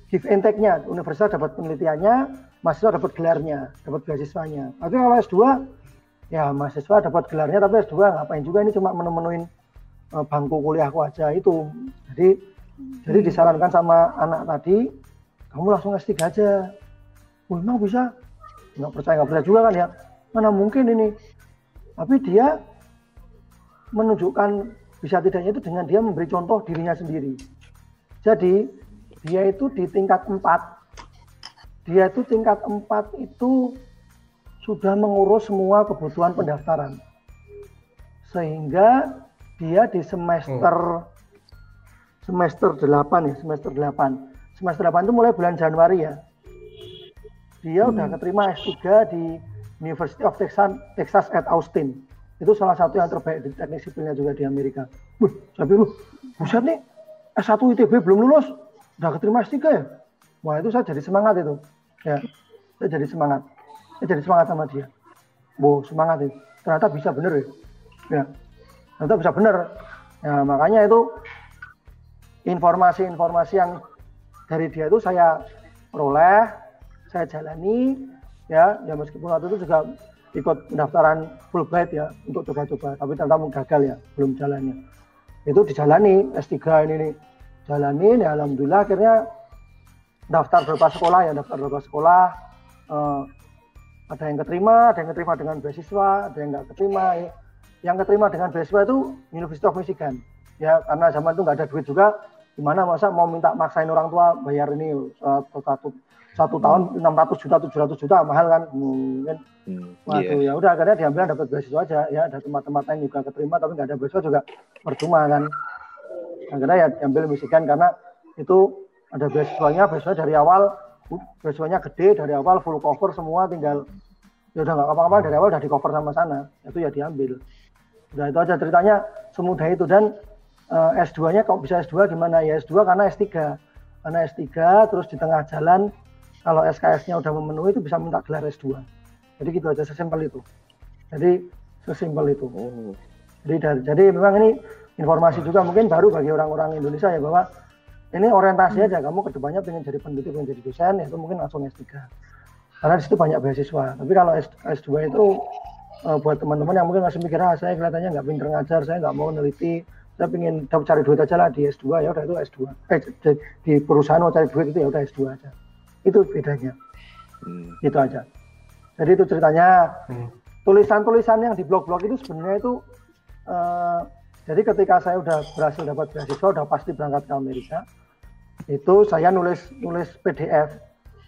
give and take-nya universitas dapat penelitiannya mahasiswa dapat gelarnya dapat beasiswanya. Tapi kalau S2 ya mahasiswa dapat gelarnya tapi S2 ngapain juga ini? Cuma menu-menuin uh, bangku kuliahku aja itu. Jadi jadi disarankan sama anak tadi kamu langsung S3 aja. Oh, emang bisa? Nggak percaya nggak percaya juga kan ya? Mana mungkin ini? Tapi dia menunjukkan bisa tidaknya itu dengan dia memberi contoh dirinya sendiri. Jadi dia itu di tingkat 4 dia itu tingkat 4 itu sudah mengurus semua kebutuhan pendaftaran sehingga dia di semester hmm. semester 8 ya semester 8 semester 8 itu mulai bulan Januari ya dia hmm. udah keterima S3 di University of Texas, Texas at Austin itu salah satu yang terbaik di teknik sipilnya juga di Amerika. Wih, tapi lu, buset nih, S1 ITB belum lulus, udah keterima S3 ya? Wah itu saya jadi semangat itu. Ya, saya jadi semangat. Saya jadi semangat sama dia. Wow, semangat itu. Ternyata bisa bener ya. Ya, ternyata bisa bener. Ya, makanya itu informasi-informasi yang dari dia itu saya peroleh, saya jalani, ya, ya meskipun waktu itu juga ikut pendaftaran Fulbright ya untuk coba-coba, tapi ternyata gagal ya, belum jalannya. Itu dijalani S3 ini nih jalanin ya alhamdulillah akhirnya daftar beberapa sekolah ya daftar beberapa sekolah uh, ada yang keterima ada yang keterima dengan beasiswa ada yang nggak keterima ya. yang keterima dengan beasiswa itu University of Michigan ya karena zaman itu nggak ada duit juga gimana masa mau minta maksain orang tua bayar ini uh, satu satu tahun 600 juta 700 juta mahal kan mungkin hmm, waduh yeah. ya udah akhirnya diambil dapat beasiswa aja ya ada tempat-tempat lain juga keterima tapi nggak ada beasiswa juga percuma kan akhirnya ya ambil Michigan karena itu ada beasiswanya beasiswa dari awal beasiswanya gede dari awal full cover semua tinggal ya udah nggak apa-apa dari awal udah di cover sama sana. Itu ya diambil. Udah itu aja ceritanya semudah itu. Dan uh, eh, S2 nya kalau bisa S2 gimana? Ya S2 karena S3 karena S3 terus di tengah jalan kalau SKS nya udah memenuhi itu bisa minta gelar S2 jadi gitu aja sesimpel itu. Jadi sesimpel itu. Oh. jadi dari, jadi memang ini informasi juga mungkin baru bagi orang-orang Indonesia ya bahwa ini orientasi aja kamu ke depannya pengen jadi peneliti pengen jadi dosen ya itu mungkin langsung S3 karena di situ banyak beasiswa. Tapi kalau S, S2 itu uh, buat teman-teman yang mungkin masih mikir ah saya kelihatannya nggak pinter ngajar saya nggak mau neliti saya pengen cari duit aja lah di S2 ya udah itu S2 eh, di perusahaan mau cari duit itu ya udah S2 aja. Itu bedanya. Hmm. itu aja. Jadi itu ceritanya. Hmm. tulisan-tulisan yang di blog-blog itu sebenarnya itu uh, jadi ketika saya udah berhasil dapat beasiswa, udah pasti berangkat ke Amerika, itu saya nulis nulis PDF,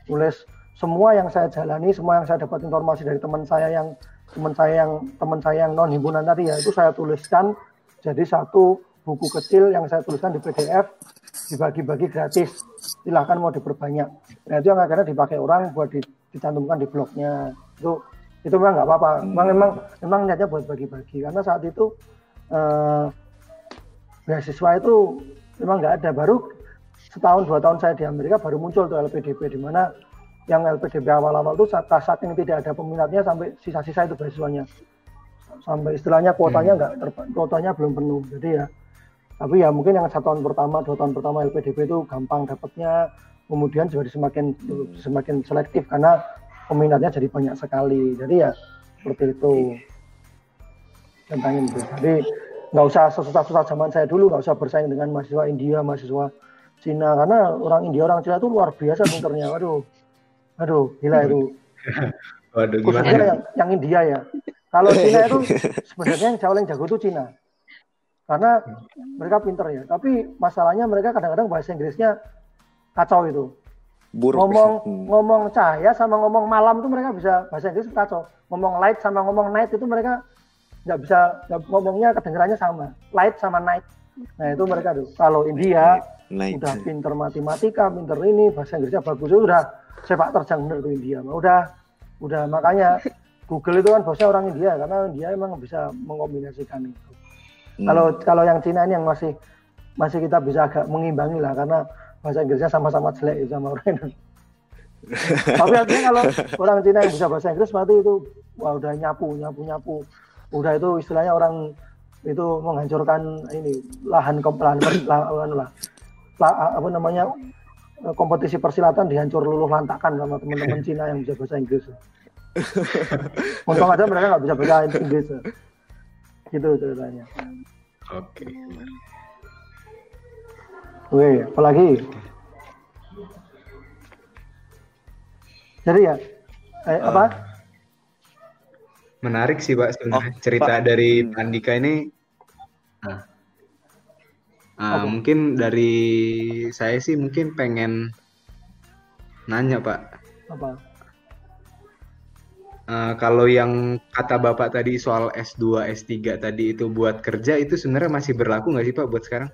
nulis semua yang saya jalani, semua yang saya dapat informasi dari teman saya yang teman saya yang teman saya yang non himpunan tadi ya itu saya tuliskan jadi satu buku kecil yang saya tuliskan di PDF dibagi-bagi gratis. Silahkan mau diperbanyak. Nah itu yang akhirnya dipakai orang buat dicantumkan di blognya. Itu itu memang nggak apa-apa. Memang memang memang niatnya buat bagi-bagi. Karena saat itu eh, beasiswa itu memang nggak ada. Baru setahun dua tahun saya di Amerika baru muncul tuh LPDP di mana yang LPDP awal-awal itu saking tidak ada peminatnya sampai sisa-sisa itu beasiswanya. Sampai istilahnya kuotanya hmm. nggak hmm. kuotanya belum penuh. Jadi ya tapi ya mungkin yang satu tahun pertama dua tahun pertama LPDP itu gampang dapatnya. Kemudian jadi semakin semakin selektif karena peminatnya jadi banyak sekali. Jadi ya seperti itu tentang itu. Jadi nggak usah susah-susah zaman saya dulu, nggak usah bersaing dengan mahasiswa India, mahasiswa Cina karena orang India, orang Cina itu luar biasa pinternya. Waduh, aduh, gila itu. Waduh, gimana? yang, yang India ya. Kalau Cina itu sebenarnya yang jauh yang jago itu Cina. Karena mereka pinter ya. Tapi masalahnya mereka kadang-kadang bahasa Inggrisnya kacau itu. Buruk. Ngomong hmm. ngomong cahaya sama ngomong malam itu mereka bisa bahasa Inggris kacau. Ngomong light sama ngomong night itu mereka nggak bisa gak, ngomongnya kedengarannya sama light sama night nah itu mereka tuh kalau India night. udah pinter matematika pinter ini bahasa Inggrisnya bagus udah sepak terjang bener tuh India udah udah makanya Google itu kan bosnya orang India karena India emang bisa mengombinasikan itu hmm. kalau kalau yang Cina ini yang masih masih kita bisa agak mengimbangi lah karena bahasa Inggrisnya sama-sama jelek sama orang Indonesia Tapi artinya kalau orang Cina yang bisa bahasa Inggris berarti itu wah udah nyapu, nyapu, nyapu. Udah itu istilahnya orang itu menghancurkan ini lahan lahan, lahan, lah, apa namanya kompetisi persilatan dihancur luluh lantakan sama teman-teman Cina yang bisa bahasa Inggris. Untung aja mereka nggak bisa bahasa Inggris. Gitu ceritanya. Oke. Okay. Wih, apalagi? Jadi ya, eh, uh, apa? Menarik sih Pak sebenarnya oh, cerita Pak. dari Andika ini. Nah, uh, mungkin dari saya sih mungkin pengen nanya Pak. Apa? Uh, kalau yang kata Bapak tadi soal S2, S3 tadi itu buat kerja itu sebenarnya masih berlaku nggak sih Pak buat sekarang?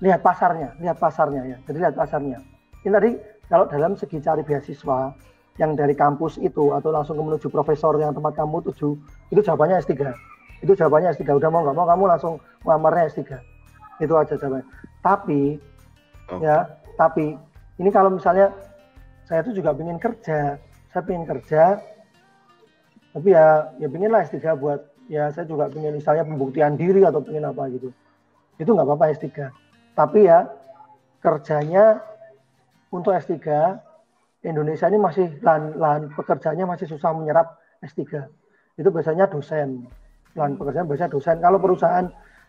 Lihat pasarnya, lihat pasarnya ya. Jadi lihat pasarnya. Ini tadi kalau dalam segi cari beasiswa yang dari kampus itu atau langsung menuju profesor yang tempat kamu tuju itu jawabannya S3 itu jawabannya S3 udah mau nggak mau kamu langsung ngelamarnya S3 itu aja jawabannya. Tapi oh. ya tapi ini kalau misalnya saya itu juga ingin kerja. Saya ingin kerja tapi ya ya ingin lah S3 buat ya saya juga ingin misalnya pembuktian diri atau ingin apa gitu. Itu nggak apa-apa S3 tapi ya kerjanya untuk S3 Indonesia ini masih lahan, lahan pekerjaannya masih susah menyerap S3. Itu biasanya dosen. Lahan pekerjaan biasanya dosen. Kalau perusahaan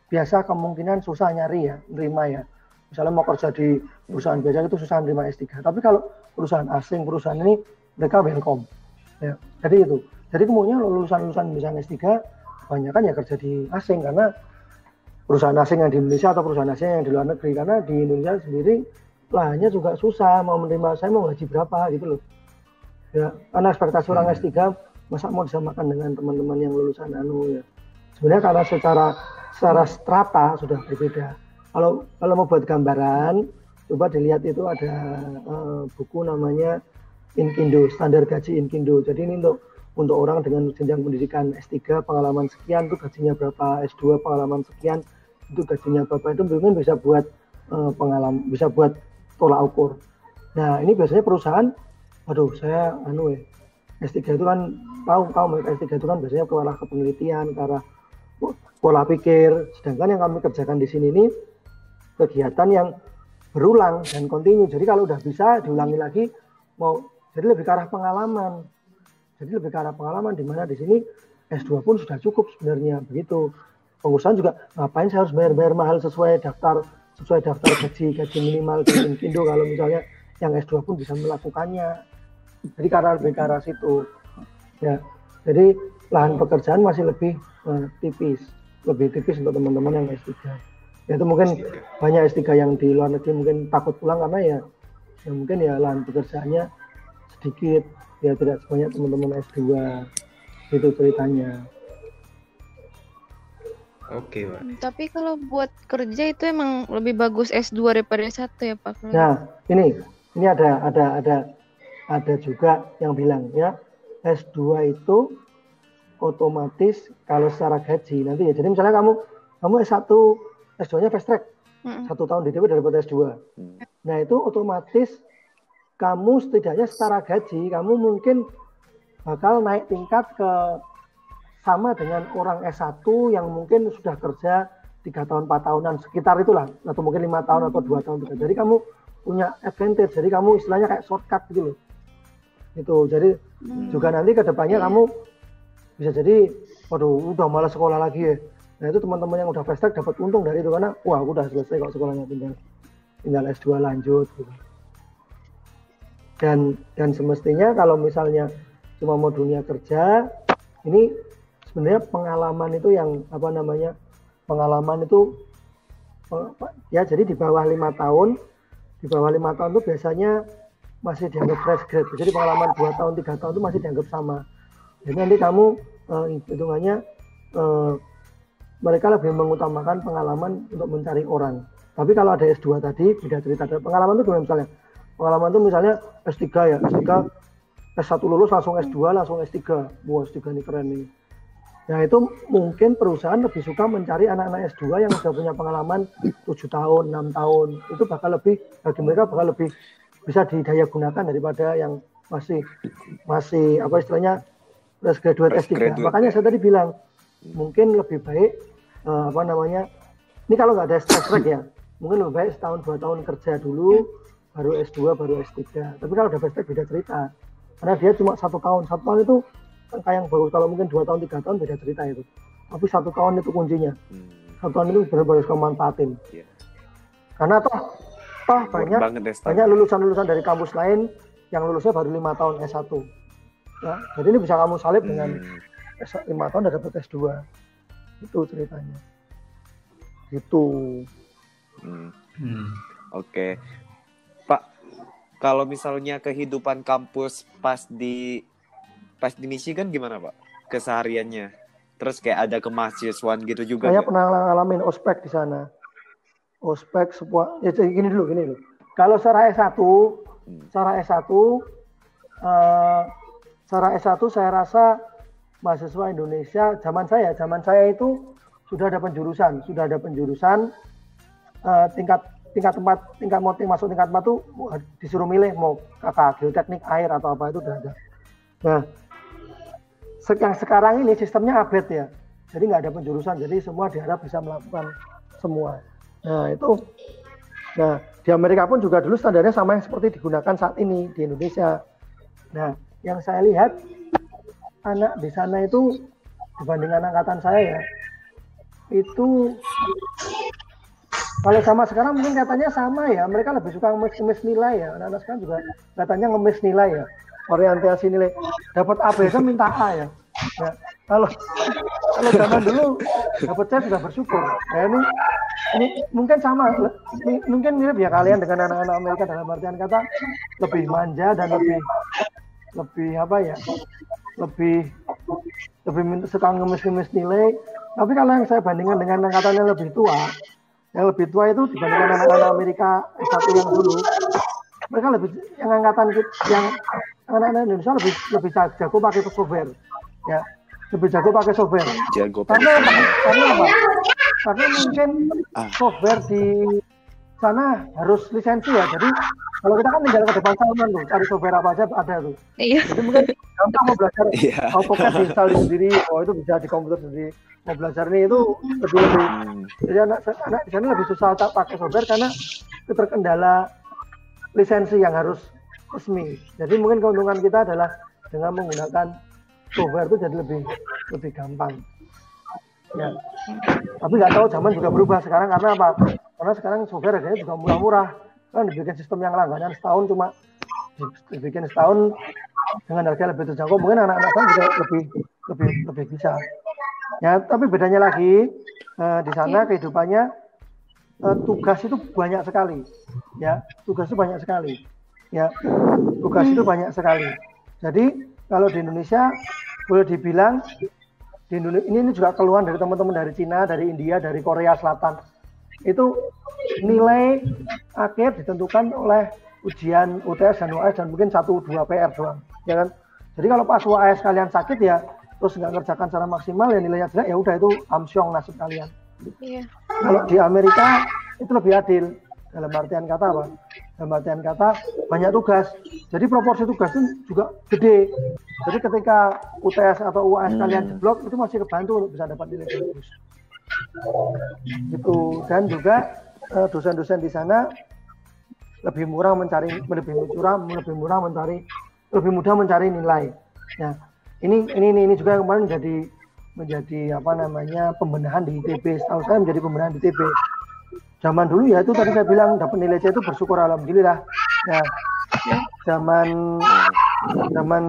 biasa kemungkinan susah nyari ya, nerima ya. Misalnya mau kerja di perusahaan biasa itu susah nerima S3. Tapi kalau perusahaan asing, perusahaan ini mereka welcome. Ya, jadi itu. Jadi kemudian lulusan-lulusan misalnya S3 banyak kan ya kerja di asing karena perusahaan asing yang di Indonesia atau perusahaan asing yang di luar negeri karena di Indonesia sendiri lahannya juga susah mau menerima saya mau gaji berapa gitu loh. Ya karena ekspektasi orang hmm. S3 masa mau disamakan dengan teman-teman yang lulusan anu ya. Sebenarnya karena secara secara strata sudah berbeda. Kalau kalau mau buat gambaran coba dilihat itu ada uh, buku namanya Inkindo standar gaji Inkindo. Jadi ini untuk untuk orang dengan jenjang pendidikan S3 pengalaman sekian itu gajinya berapa S2 pengalaman sekian itu gajinya berapa. Itu mungkin bisa buat uh, pengalaman bisa buat tolak ukur. Nah ini biasanya perusahaan, aduh saya anu ya, S3 itu kan tahu tahu S3 itu kan biasanya ke arah kepenelitian, ke arah pola pikir. Sedangkan yang kami kerjakan di sini ini kegiatan yang berulang dan kontinu. Jadi kalau udah bisa diulangi lagi, mau jadi lebih ke arah pengalaman. Jadi lebih ke arah pengalaman di mana di sini S2 pun sudah cukup sebenarnya begitu. Pengusaha juga ngapain saya harus bayar-bayar mahal sesuai daftar sesuai daftar gaji gaji minimal di Indo kalau misalnya yang S2 pun bisa melakukannya. Jadi karena lebih ke arah situ. Ya. Jadi lahan pekerjaan masih lebih uh, tipis, lebih tipis untuk teman-teman yang S3. Ya, itu mungkin banyak S3 yang di luar negeri mungkin takut pulang karena ya ya mungkin ya lahan pekerjaannya sedikit ya tidak sebanyak teman-teman S2 itu ceritanya. Oke, Pak. Hmm, tapi kalau buat kerja itu emang lebih bagus S2 daripada S1 ya, Pak? Nah, ini ini ada ada ada ada juga yang bilang ya S2 itu otomatis kalau secara gaji nanti ya jadi misalnya kamu kamu S1 S2-nya fast track hmm. satu tahun DDP daripada S2 hmm. nah itu otomatis kamu setidaknya secara gaji kamu mungkin bakal naik tingkat ke sama dengan orang S1 yang mungkin sudah kerja tiga tahun empat tahunan sekitar itulah. Atau mungkin lima tahun atau dua tahun juga jadi kamu punya advantage. Jadi kamu istilahnya kayak shortcut gitu loh. Itu jadi hmm. juga nanti ke depannya yeah. kamu bisa jadi waduh udah malah sekolah lagi ya. Nah itu teman-teman yang udah fast track dapat untung dari itu karena wah aku udah selesai kok sekolahnya tinggal tinggal S2 lanjut gitu. Dan dan semestinya kalau misalnya cuma mau dunia kerja ini sebenarnya pengalaman itu yang apa namanya pengalaman itu ya jadi di bawah lima tahun di bawah lima tahun itu biasanya masih dianggap fresh grade. Jadi pengalaman dua tahun tiga tahun itu masih dianggap sama. Jadi nanti kamu uh, hitungannya uh, mereka lebih mengutamakan pengalaman untuk mencari orang. Tapi kalau ada S2 tadi beda cerita. Pengalaman itu gimana misalnya? Pengalaman itu misalnya S3 ya S3 S1 lulus langsung S2 langsung S3 wah S3 ini keren nih Nah itu mungkin perusahaan lebih suka mencari anak-anak S2 yang sudah punya pengalaman 7 tahun, 6 tahun. Itu bakal lebih, bagi mereka bakal lebih bisa didaya gunakan daripada yang masih masih apa istilahnya fresh graduate S3. Graduate. Makanya saya tadi bilang mungkin lebih baik uh, apa namanya ini kalau nggak ada stress track ya mungkin lebih baik setahun dua tahun kerja dulu baru S2 baru S3 tapi kalau udah fast track beda cerita karena dia cuma satu tahun satu tahun itu angka yang bagus kalau mungkin dua tahun tiga tahun beda cerita itu tapi satu tahun itu kuncinya hmm. satu tahun itu benar-benar harus manfaatin yeah. karena toh toh banyak banyak lulusan-lulusan dari kampus lain yang lulusnya baru lima tahun S1 ya, jadi ini bisa kamu salib hmm. dengan lima tahun udah dapat S2 itu ceritanya itu hmm. hmm. oke okay. Pak kalau misalnya kehidupan kampus pas di pas di Michigan gimana Pak? Kesehariannya. Terus kayak ada kemahasiswaan gitu juga saya pernah ngalamin ospek di sana. Ospek sebuah ya gini dulu gini dulu. Kalau secara S1 hmm. secara S1 uh, secara S1 saya rasa mahasiswa Indonesia zaman saya zaman saya itu sudah ada penjurusan sudah ada penjurusan uh, tingkat tingkat tempat tingkat mau masuk tingkat tempat tuh disuruh milih mau kakak geoteknik air atau apa itu udah ada. Nah yang sekarang ini sistemnya update ya. Jadi nggak ada penjurusan jadi semua diharap bisa melakukan semua. Nah itu nah di Amerika pun juga dulu standarnya sama yang seperti digunakan saat ini di Indonesia. Nah yang saya lihat anak di sana itu dibandingkan angkatan saya ya itu kalau sama sekarang mungkin katanya sama ya mereka lebih suka ngemis-ngemis nilai ya. Anak-anak sekarang juga katanya ngemis nilai ya orientasi nilai dapat A biasa minta A ya, ya kalau kalau zaman dulu dapat C sudah bersyukur. Ya ini ini mungkin sama ini, mungkin mirip ya kalian dengan anak-anak Amerika dalam artian kata lebih manja dan lebih lebih apa ya? Lebih lebih suka ngemis-ngemis nilai. Tapi kalau yang saya bandingkan dengan angkatan yang lebih tua, yang lebih tua itu dibandingkan anak-anak Amerika S1 yang dulu, mereka lebih yang angkatan yang anak-anak Indonesia lebih lebih jago pakai software, ya lebih jago pakai software. Jago karena apa? Karena apa? Karena mungkin ah. software di sana harus lisensi ya, jadi kalau kita kan tinggal ke depan Salman tuh, cari software apa aja ada tuh. Iya. Jadi mungkin gampang mau belajar, mau pokoknya diinstal sendiri, oh itu bisa di komputer sendiri. Mau belajar nih itu lebih lebih. Hmm. Jadi anak anak di sana lebih susah tak pakai software karena itu terkendala lisensi yang harus resmi. Jadi mungkin keuntungan kita adalah dengan menggunakan software itu jadi lebih lebih gampang. Ya. Tapi nggak tahu zaman juga berubah sekarang karena apa? Karena sekarang software harganya juga murah-murah kan dibikin sistem yang langganan setahun cuma dibikin setahun dengan harga lebih terjangkau mungkin anak-anak kan juga lebih lebih lebih bisa ya tapi bedanya lagi eh, di sana kehidupannya eh, tugas itu banyak sekali ya tugas itu banyak sekali ya tugas itu banyak sekali. Jadi kalau di Indonesia boleh dibilang di Indonesia ini, ini juga keluhan dari teman-teman dari Cina dari India dari Korea Selatan. Itu nilai akhir ditentukan oleh ujian UTS dan UAS dan mungkin satu dua PR doang ya kan? Jadi kalau pas UAS kalian sakit ya terus nggak ngerjakan secara maksimal ya nilainya jelek ya udah itu amsyong nasib kalian. Iya. kalau di Amerika itu lebih adil dalam artian kata apa? Dalam artian kata banyak tugas. Jadi proporsi tugas itu juga gede. Jadi ketika UTS atau UAS hmm. kalian jeblok itu masih kebantu untuk bisa dapat nilai bagus. Gitu. Dan juga uh, dosen-dosen di sana lebih murah mencari lebih murah lebih murah mencari lebih mudah mencari nilai. Ya ini ini ini juga yang kemarin menjadi menjadi apa namanya pembenahan di ITB setahu saya menjadi pembenahan di ITB zaman dulu ya itu tadi saya bilang dapat nilai C itu bersyukur alhamdulillah. Ya. Zaman zaman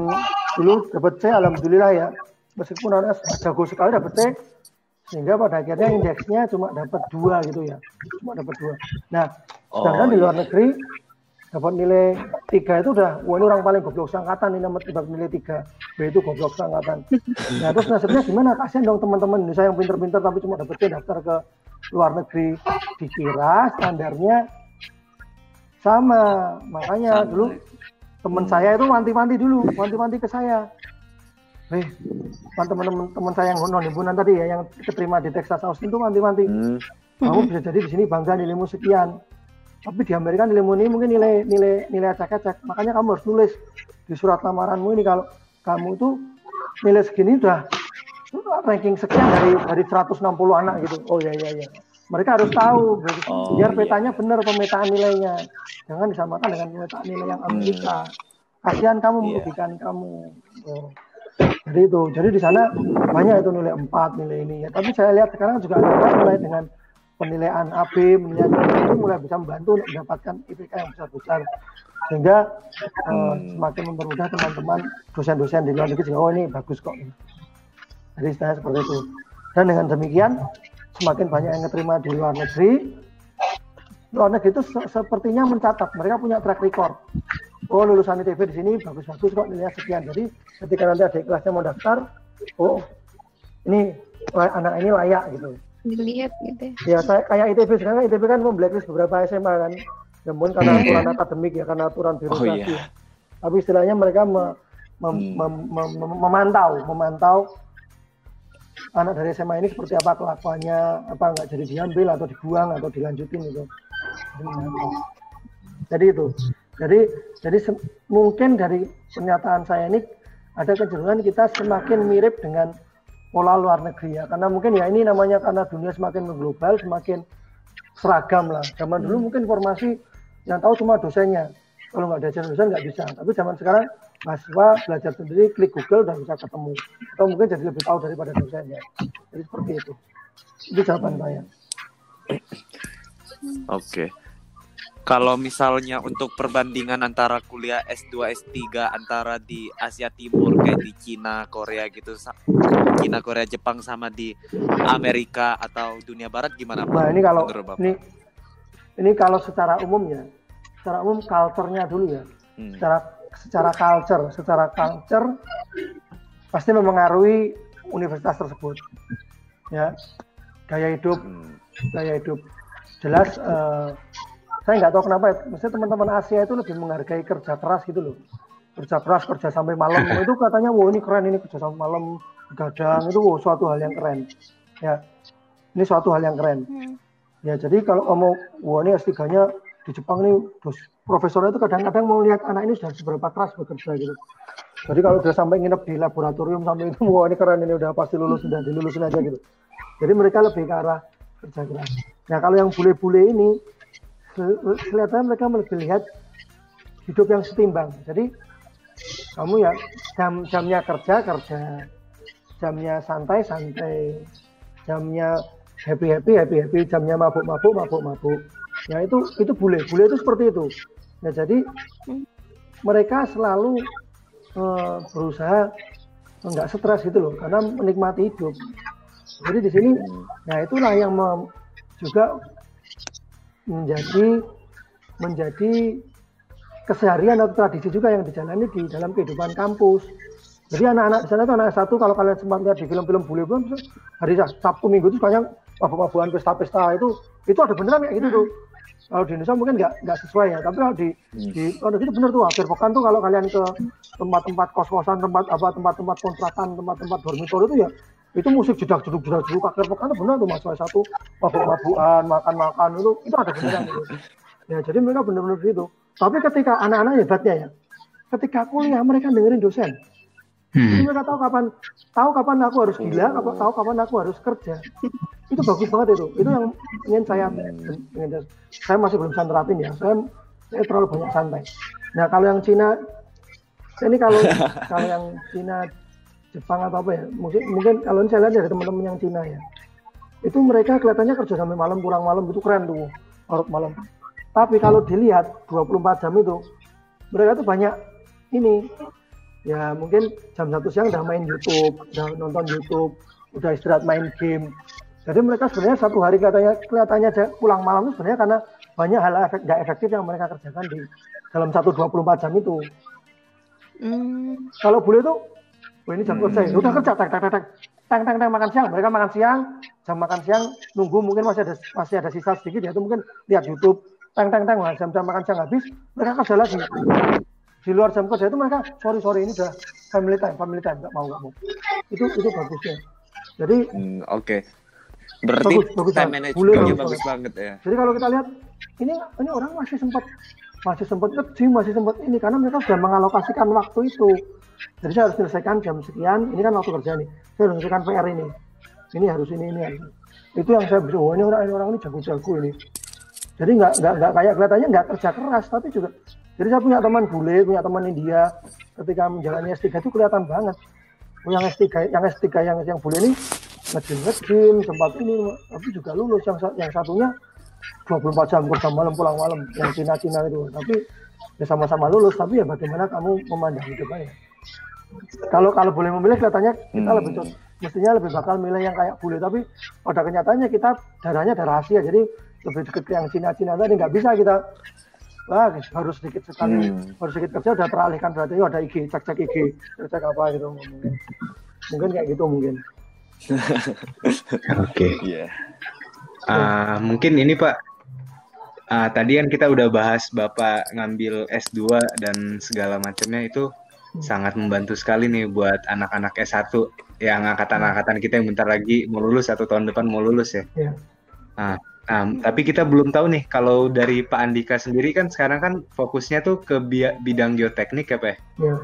dulu dapat C alhamdulillah ya. Meskipun orang jago sekali dapat C sehingga pada akhirnya indeksnya cuma dapat dua gitu ya. Cuma dapat dua. Nah sedangkan oh, di luar iya. negeri dapat nilai tiga itu udah wah ini orang paling goblok sangkatan ini dapat nilai tiga. B itu goblok sangkatan nah terus nasibnya gimana? Kasihan dong teman-teman Indonesia yang pinter-pinter tapi cuma dapat C daftar ke luar negeri dikira standarnya sama. Makanya sama. dulu teman saya itu wanti-wanti dulu wanti-wanti ke saya. Eh teman-teman teman saya yang non himpunan tadi ya yang keterima di Texas Austin itu manti-manti hmm. kamu bisa jadi di sini bangga nilaimu sekian. Tapi di Amerika nilai ini mungkin nilai nilai nilai acak-acak. Makanya kamu harus nulis di surat lamaranmu ini kalau kamu tuh nilai segini udah ranking sekian dari dari 160 anak gitu oh ya ya ya mereka harus tahu oh, biar iya. petanya benar pemetaan nilainya jangan disamakan dengan pemetaan nilai yang Amerika hmm. kasihan kamu yeah. merugikan kamu oh. jadi itu jadi di sana banyak itu nilai 4 nilai ini ya tapi saya lihat sekarang juga ada mulai dengan penilaian AB penilaian itu mulai bisa membantu untuk mendapatkan IPK yang besar-besar sehingga uh, hmm. semakin mempermudah teman-teman dosen-dosen di luar negeri juga oh ini bagus kok jadi istilahnya seperti itu dan dengan demikian semakin banyak yang diterima di luar negeri luar negeri itu se sepertinya mencatat mereka punya track record oh lulusan ITB di sini bagus-bagus kok nilainya sekian jadi ketika nanti ada kelasnya mau daftar oh ini anak ini layak gitu dilihat gitu ya. ya saya kayak ITB sekarang ITB kan memblacklist beberapa SMA kan namun karena hmm. aturan akademik ya karena aturan birokrasi oh, iya. tapi istilahnya mereka me, mem, hmm. mem, mem, mem, memantau memantau anak dari SMA ini seperti apa kelakuannya? Apa nggak jadi diambil atau dibuang atau dilanjutin gitu? Jadi itu. Jadi jadi mungkin dari pernyataan saya ini ada kecenderungan kita semakin mirip dengan pola luar negeri ya. Karena mungkin ya ini namanya karena dunia semakin mengglobal semakin seragam lah. Zaman dulu hmm. mungkin informasi yang tahu cuma dosennya kalau nggak ada dosen nggak bisa. Tapi zaman sekarang mahasiswa belajar sendiri klik Google dan bisa ketemu. Atau mungkin jadi lebih tahu daripada dosennya. Jadi seperti itu. Itu jawaban saya. Oke. Okay kalau misalnya untuk perbandingan antara kuliah S2 S3 antara di Asia Timur kayak di Cina, Korea gitu Cina, Korea, Jepang sama di Amerika atau dunia barat gimana Pak? Nah, ini kalau ini ini kalau secara umum ya. Secara umum culture-nya dulu ya. Hmm. Secara secara culture, secara culture pasti mempengaruhi universitas tersebut. Ya. Gaya hidup, hmm. gaya hidup jelas uh, saya nggak tahu kenapa ya, mesti teman-teman Asia itu lebih menghargai kerja keras gitu loh kerja keras kerja sampai malam itu katanya wow ini keren ini kerja sampai malam gadang itu wow, suatu hal yang keren ya ini suatu hal yang keren hmm. ya jadi kalau kamu wow ini S3-nya di Jepang ini terus profesornya itu kadang-kadang mau lihat anak ini sudah seberapa keras bekerja gitu jadi kalau dia sampai nginep di laboratorium sampai itu wah ini keren ini udah pasti lulus sudah dilulusin aja gitu jadi mereka lebih ke arah kerja keras nah kalau yang bule-bule ini kelihatannya mereka lebih lihat hidup yang setimbang. Jadi kamu ya jam jamnya kerja kerja, jamnya santai santai, jamnya happy happy happy happy, jamnya mabuk mabuk mabuk mabuk. Ya itu itu boleh boleh itu seperti itu. Nah jadi mereka selalu uh, berusaha nggak stres gitu loh karena menikmati hidup. Jadi di sini, nah itulah yang juga menjadi menjadi keseharian atau tradisi juga yang dijalani di dalam kehidupan kampus. Jadi anak-anak di sana itu anak satu kalau kalian sempat lihat di film-film bule pun hari Sabtu Minggu itu banyak mabuk-mabukan pesta-pesta itu itu ada beneran kayak gitu tuh. Kalau di Indonesia mungkin nggak nggak sesuai ya, tapi kalau di hmm. di kalau itu bener tuh akhir pekan tuh kalau kalian ke tempat-tempat kos-kosan, tempat apa tempat-tempat kontrakan, tempat-tempat dormitory itu ya itu musik jedak jeduk jedak jeduk akhir pekan itu benar tuh mas satu mabuk mabukan makan makan itu itu ada beneran gitu. ya jadi mereka benar-benar gitu tapi ketika anak-anak hebatnya ya ketika kuliah mereka dengerin dosen hmm. jadi mereka tahu kapan tahu kapan aku harus gila tahu kapan aku harus kerja. Itu bagus banget itu. Itu yang ingin saya ingin, saya masih belum bisa terapin ya. Saya saya terlalu banyak santai. Nah kalau yang Cina ini kalau kalau yang Cina Jepang atau apa ya mungkin mungkin kalau saya lihat dari teman-teman yang Cina ya itu mereka kelihatannya kerja sampai malam pulang malam itu keren tuh larut malam. Tapi kalau dilihat 24 jam itu mereka tuh banyak ini ya mungkin jam satu siang udah main YouTube udah nonton YouTube udah istirahat main game jadi mereka sebenarnya satu hari kelihatannya kelihatannya pulang malam itu sebenarnya karena banyak hal efek, gak efektif yang mereka kerjakan di dalam satu 24 jam itu. Hmm. Kalau boleh tuh oh ini jam kerja hmm. udah kerja tak tak tak tak tang tang tang makan siang mereka makan siang jam makan siang nunggu mungkin masih ada masih ada sisa sedikit ya itu mungkin lihat YouTube tang tang tang jam jam makan siang habis mereka kerja lagi di luar jam kerja itu mereka sorry sorry ini udah family time family time nggak mau nggak mau itu itu bagusnya jadi hmm, oke okay. Berarti Bagus, bagus time managementnya bagus banget ya. Jadi kalau kita lihat ini ini orang masih sempat masih sempat nge-gym, masih sempat ini karena mereka sudah mengalokasikan waktu itu. Jadi saya harus selesaikan jam sekian, ini kan waktu kerja nih. Saya harus selesaikan PR ini. Ini harus ini ini harus. Itu yang saya bisa, oh ini orang ini orang ini jago-jago ini. Jadi nggak nggak nggak kayak kelihatannya nggak kerja keras, tapi juga. Jadi saya punya teman bule, punya teman India, ketika menjalani S3 itu kelihatan banget. Yang S3, yang S3 yang yang bule ini ngejim ngejim sempat ini, tapi juga lulus. Yang yang satunya 24 jam kerja malam pulang malam. Yang Cina-Cina itu. Tapi ya sama-sama lulus. Tapi ya bagaimana kamu memandang hidup aja kalau kalau boleh memilih kelihatannya kita Hmm. lebih cocok. Mestinya lebih bakal milih yang kayak bule. Tapi pada kenyataannya kita darahnya darah Asia jadi lebih dekat ke yang Cina-Cina tadi. Nggak bisa kita wah baru sedikit sekali Hmm. baru sedikit kerja udah teralihkan berarti oh, ada IG cek cek IG cek cek apa gitu mungkin mungkin kayak gitu mungkin Oke. Iya. Ah, mungkin ini Pak. Ah, tadi kan kita udah bahas Bapak ngambil S2 dan segala macamnya itu sangat membantu sekali nih buat anak-anak S1 yang angkatan-angkatan kita yang bentar lagi mau lulus atau tahun depan mau lulus ya. Iya. Nah, nah, tapi kita belum tahu nih kalau dari Pak Andika sendiri kan sekarang kan fokusnya tuh ke bi- bidang geoteknik ya Pak. ya? ya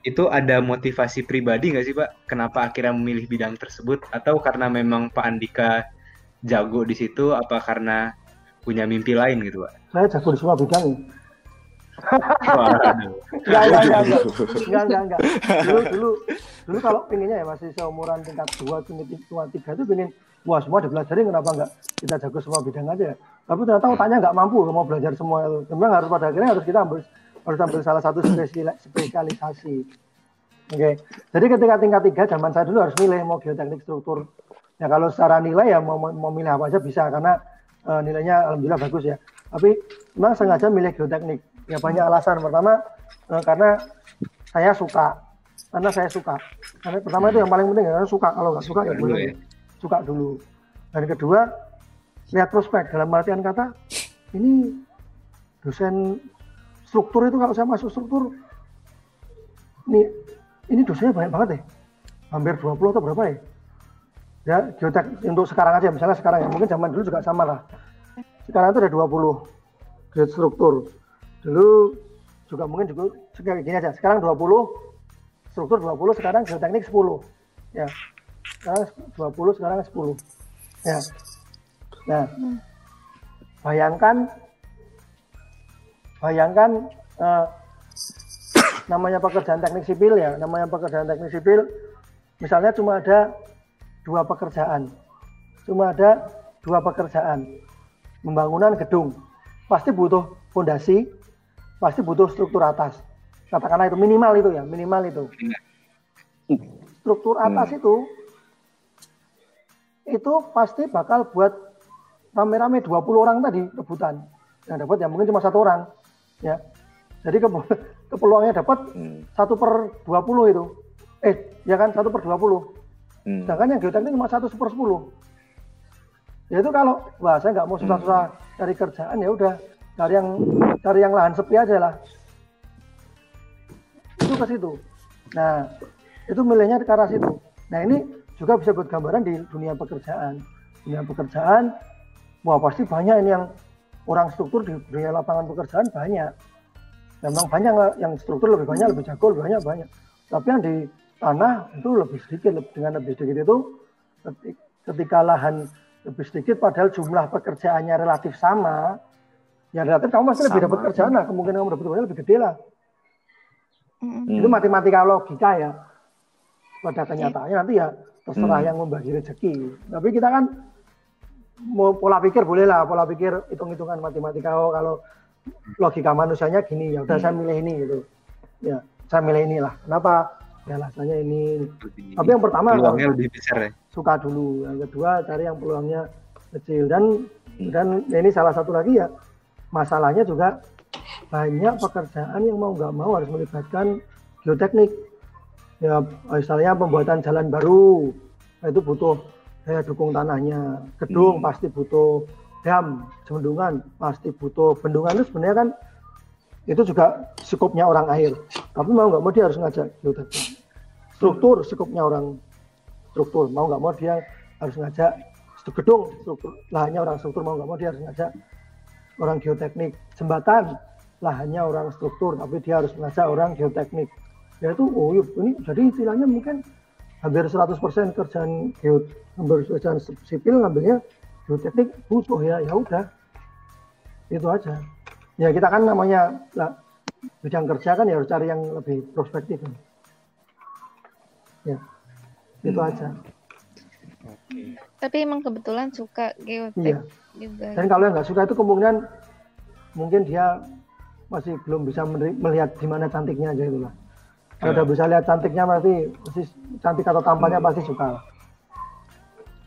Itu ada motivasi pribadi nggak sih Pak? Kenapa akhirnya memilih bidang tersebut? Atau karena memang Pak Andika jago di situ? Apa karena punya mimpi lain gitu Pak? saya jago di semua bidang enggak, enggak, enggak, enggak, enggak, enggak. Dulu, dulu, dulu kalau pinginnya ya masih seumuran tingkat dua, tingkat dua, tiga itu pingin, wah semua dipelajarin kenapa enggak kita jago semua bidang aja. Tapi ternyata otaknya enggak mampu mau belajar semua itu. Memang harus pada akhirnya harus kita ambil harus ambil salah satu spesial- spesialisasi. Oke, jadi ketika tingkat tiga zaman saya dulu harus milih mau geoteknik struktur. Ya kalau secara nilai ya mau, mau milih apa aja bisa karena eh, nilainya alhamdulillah bagus ya. Tapi memang sengaja milih geoteknik. Ya banyak alasan. Pertama eh, karena saya suka. Karena saya suka. Karena pertama itu yang paling penting karena suka. Kalau nggak suka ya boleh. Suka dulu. Dan kedua lihat prospek. Dalam artian kata ini dosen struktur itu kalau saya masuk struktur ini ini dosennya banyak banget ya hampir 20 atau berapa ya? Ya geotek untuk sekarang aja. Misalnya sekarang ya mungkin zaman dulu juga sama lah. Sekarang itu ada 20 geostruktur dulu juga mungkin juga gini aja. Sekarang 20 struktur 20 sekarang geoteknik 10 ya sekarang 20 sekarang 10 ya. Nah bayangkan bayangkan eh, namanya pekerjaan teknik sipil ya, namanya pekerjaan teknik sipil, misalnya cuma ada dua pekerjaan, cuma ada dua pekerjaan, pembangunan gedung, pasti butuh fondasi, pasti butuh struktur atas, katakanlah itu minimal itu ya, minimal itu. Struktur atas itu, itu pasti bakal buat rame-rame 20 orang tadi rebutan, yang dapat ya mungkin cuma satu orang, ya. Jadi ke, ke peluangnya dapat Hmm. satu per 20 itu. Eh, ya kan satu per 20. Hmm. Sedangkan yang geoteknik cuma satu per 10. Ya itu kalau, wah saya nggak mau susah-susah cari kerjaan ya udah cari yang cari yang lahan sepi aja lah. Itu ke situ. Nah, itu milihnya ke arah situ. Nah ini juga bisa buat gambaran di dunia pekerjaan. Dunia pekerjaan, wah pasti banyak ini yang orang struktur di dunia lapangan pekerjaan banyak. Memang banyak yang struktur lebih banyak, lebih jago, lebih banyak banyak. Tapi yang di tanah itu lebih sedikit. Dengan lebih sedikit itu keti- ketika lahan lebih sedikit padahal jumlah pekerjaannya relatif sama, ya relatif kamu pasti lebih dapat kerjaan lah. Kemungkinan kamu dapat kerjaan lebih gede lah. Mm-mm. Itu matematika logika ya. Pada kenyataannya nanti ya terserah Hmm. yang membagi rezeki. Tapi kita kan mau pola pikir boleh lah, pola pikir hitung-hitungan matematika. Oh kalau logika manusianya gini, ya udah saya milih ini gitu. Ya, saya milih inilah. Kenapa? Ya alasannya ini. Tapi yang pertama peluangnya lebih besar ya. suka dulu. Yang kedua cari yang peluangnya kecil dan dan ini salah satu lagi ya masalahnya juga banyak pekerjaan yang mau nggak mau harus melibatkan geoteknik. Ya misalnya pembuatan jalan baru nah, itu butuh daya dukung tanahnya. Gedung Hmm. pasti butuh dam, bendungan pasti butuh bendungan. Itu sebenarnya kan itu juga skupnya orang air. Tapi mau nggak mau dia harus ngajak. Geoteknik. Struktur skupnya orang. Struktur. Mau nggak mau dia harus ngajak gedung struktur. Lahannya orang struktur. Mau nggak mau dia harus ngajak orang geoteknik. Jembatan lahannya orang struktur. Tapi dia harus ngajak orang geoteknik ya itu oh yuk, ini jadi istilahnya mungkin hampir 100% kerjaan geo hampir kerjaan sipil ngambilnya geoteknik butuh ya ya udah. Itu aja. Ya kita kan namanya lah, bidang kerja kan ya harus cari yang lebih prospektif kan. ya itu hmm. aja. Tapi emang kebetulan suka geotek iya. juga. Dan kalau yang nggak suka itu kemungkinan mungkin dia masih belum bisa melihat di mana cantiknya aja itulah kalau udah bisa lihat cantiknya pasti pasti cantik atau tampaknya hmm. pasti suka.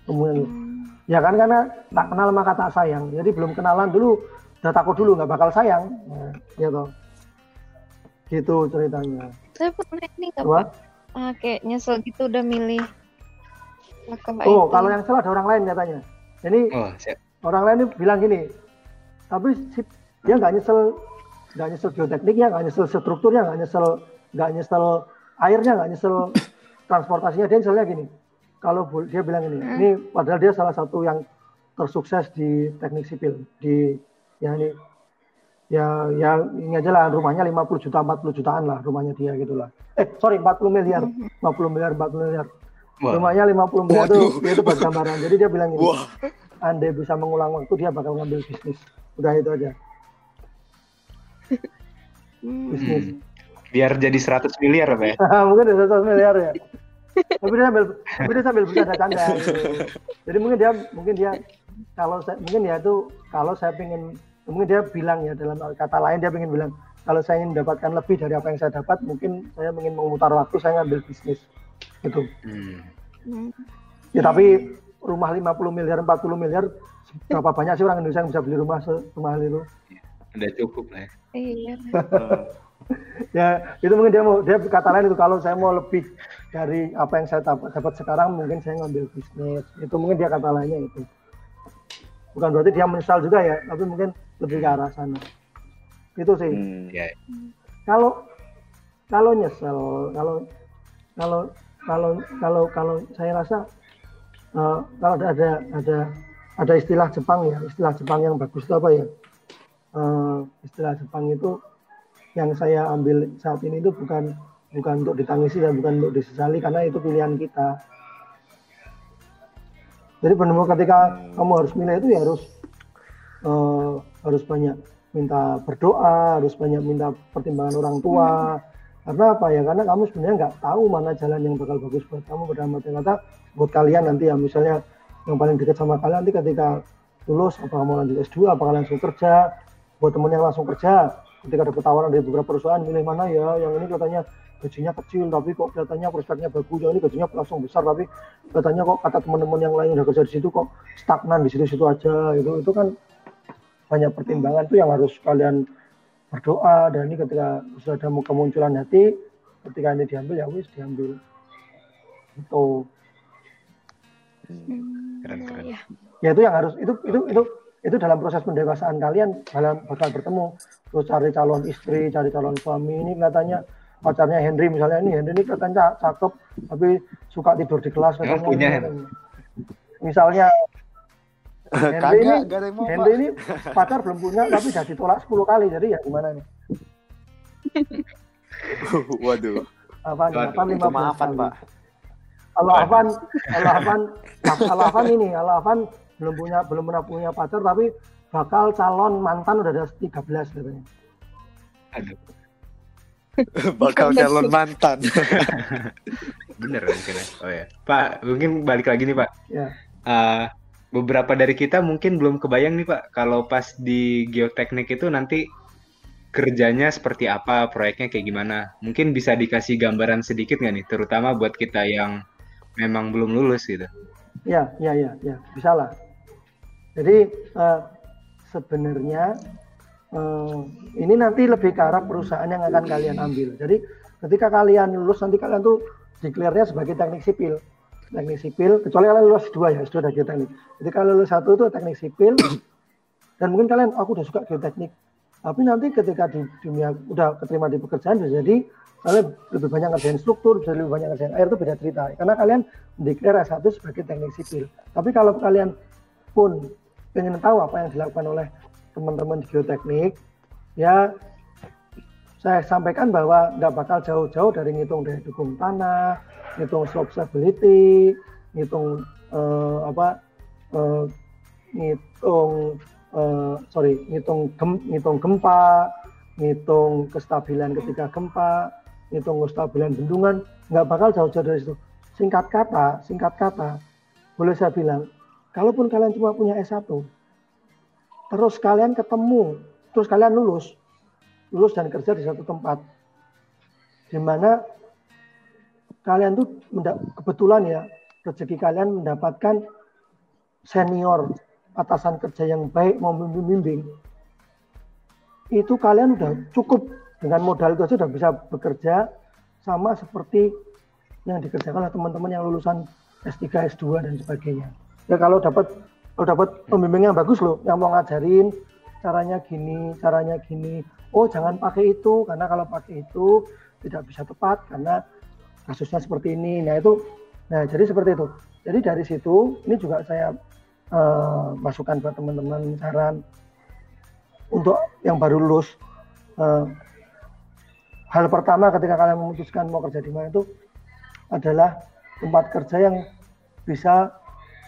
Kemudian hmm. ya kan karena tak kenal maka tak sayang. Jadi belum kenalan dulu udah takut dulu nggak bakal sayang. Ya, gitu gitu ceritanya. Saya pernah ini nggak pak ah, kayak nyesel gitu udah milih oh kalau yang salah ada orang lain katanya. Ini oh, orang lain ini bilang gini tapi dia nggak nyesel nggak nyesel geotekniknya nggak nyesel strukturnya nggak nyesel nggak nyesel airnya nggak nyesel transportasinya dia nyeselnya gini kalau dia bilang ini hmm. ini padahal dia salah satu yang tersukses di teknik sipil di ya ini ya ya ini aja lah rumahnya 50 juta 40 jutaan lah rumahnya dia gitulah eh sorry 40 miliar 50 hmm. miliar 40 miliar Wah. rumahnya 50 miliar itu itu buat gambaran jadi dia bilang ini Wah. andai bisa mengulang waktu dia bakal ngambil bisnis udah itu aja hmm. Biar jadi 100 miliar apa ya mungkin 100 miliar ya. Tapi dia sambil tapi dia sambil bercanda canda. Gitu. jadi mungkin dia mungkin dia kalau saya mungkin ya itu kalau saya ingin mungkin dia bilang ya dalam kata lain dia ingin bilang kalau saya ingin mendapatkan lebih dari apa yang saya dapat mungkin saya ingin memutar waktu saya ngambil bisnis. Gitu. Hmm. ya tapi rumah 50 miliar 40 miliar berapa banyak sih orang Indonesia yang bisa beli rumah semahal itu? Udah cukup lah ya. Iya ya itu mungkin dia mau dia kata lain itu kalau saya mau lebih dari apa yang saya dapat, dapat sekarang mungkin saya ngambil bisnis. Itu mungkin dia kata lainnya itu. Bukan berarti dia menyesal juga ya tapi mungkin lebih ke arah sana. Itu sih. Hmm, yeah. kalau kalau nyesel kalau kalau kalau kalau kalau saya rasa uh, kalau ada ada ada ada istilah Jepang ya istilah Jepang yang bagus itu apa ya? Uh, istilah Jepang itu yang saya ambil saat ini itu bukan bukan untuk ditangisi dan bukan untuk disesali karena itu pilihan kita jadi benar-benar ketika kamu harus milih itu ya harus uh, harus banyak minta berdoa, harus banyak minta pertimbangan orang tua. Hmm. Karena apa ya? Karena kamu sebenarnya nggak tahu mana jalan yang bakal bagus buat kamu pada mati kata buat kalian nanti ya misalnya yang paling dekat sama kalian nanti ketika lulus apa kamu lanjut S2 apakah langsung kerja buat temen yang langsung kerja ketika ada tawaran dari beberapa perusahaan milih mana ya yang ini katanya gajinya kecil tapi kok kelihatannya prospeknya bagus yang ini gajinya langsung besar tapi katanya kok kata teman-teman yang lain udah kerja di situ kok stagnan di situ-situ aja itu itu kan banyak pertimbangan tuh yang harus kalian berdoa dan ini ketika sudah ada kemunculan hati ketika ini diambil ya wis diambil. Itu keren keren. ya. ya itu yang harus itu itu itu itu dalam proses pendewasaan kalian dalam bakal bertemu terus cari calon istri cari calon suami. Ini katanya pacarnya Henry misalnya. Ini Henry ini katanya cakep tapi suka tidur di kelas ya, punya misalnya Henry ini mau, Henry ini pacar belum punya tapi sudah ditolak 10 kali. Jadi ya gimana nih waduh. Apa apa lima maafan pak. Kalau Afan. Kalau kalau ini. Kalau belum punya belum pernah punya pacar tapi bakal calon mantan udah ada 13 katanya aduh bakal calon mantan. Bener mungkin ya. Oh ya. Pak, mungkin balik lagi nih Pak. Ya. Uh, beberapa dari kita mungkin belum kebayang nih Pak, kalau pas di geoteknik itu nanti kerjanya seperti apa, proyeknya kayak gimana. Mungkin bisa dikasih gambaran sedikit nggak nih, terutama buat kita yang memang belum lulus gitu. Ya, ya, ya, ya, bisa lah. Jadi uh, sebenarnya uh, ini nanti lebih ke arah perusahaan yang akan kalian ambil. Jadi ketika kalian lulus nanti kalian tuh declare-nya sebagai teknik sipil. Teknik sipil, kecuali kalian lulus dua ya, sudah geoteknik. Jadi kalau lulus satu itu teknik sipil, dan mungkin kalian, aku udah suka geoteknik. Tapi nanti ketika di dunia udah keterima di pekerjaan jadi kalian lebih banyak ngerjain struktur, bisa lebih banyak ngerjain air itu beda cerita. Karena kalian declare S1 sebagai teknik sipil. Tapi kalau kalian pun ingin tahu apa yang dilakukan oleh teman-teman di geoteknik, ya saya sampaikan bahwa nggak bakal jauh-jauh dari ngitung dari dukung tanah, ngitung slope stability, ngitung eh, apa, eh, ngitung uh, sorry ngitung gem, ngitung gempa ngitung kestabilan ketika gempa ngitung kestabilan bendungan nggak bakal jauh-jauh dari situ. Singkat kata singkat kata boleh saya bilang kalaupun kalian cuma punya S1 terus kalian ketemu terus kalian lulus lulus dan kerja di satu tempat di mana kalian tuh kebetulan ya rezeki kalian mendapatkan senior atasan kerja yang baik mau membimbing itu kalian udah cukup dengan modal itu aja udah bisa bekerja sama seperti yang dikerjakan oleh teman-teman yang lulusan S3, S2 dan sebagainya. Ya kalau dapat kalau dapat pembimbing yang bagus loh, yang mau ngajarin caranya gini, caranya gini. Oh jangan pakai itu karena kalau pakai itu tidak bisa tepat karena kasusnya seperti ini. Nah itu, nah jadi seperti itu. Jadi dari situ ini juga saya uh, masukan buat teman-teman saran untuk yang baru lulus uh, hal pertama ketika kalian memutuskan mau kerja di mana itu adalah tempat kerja yang bisa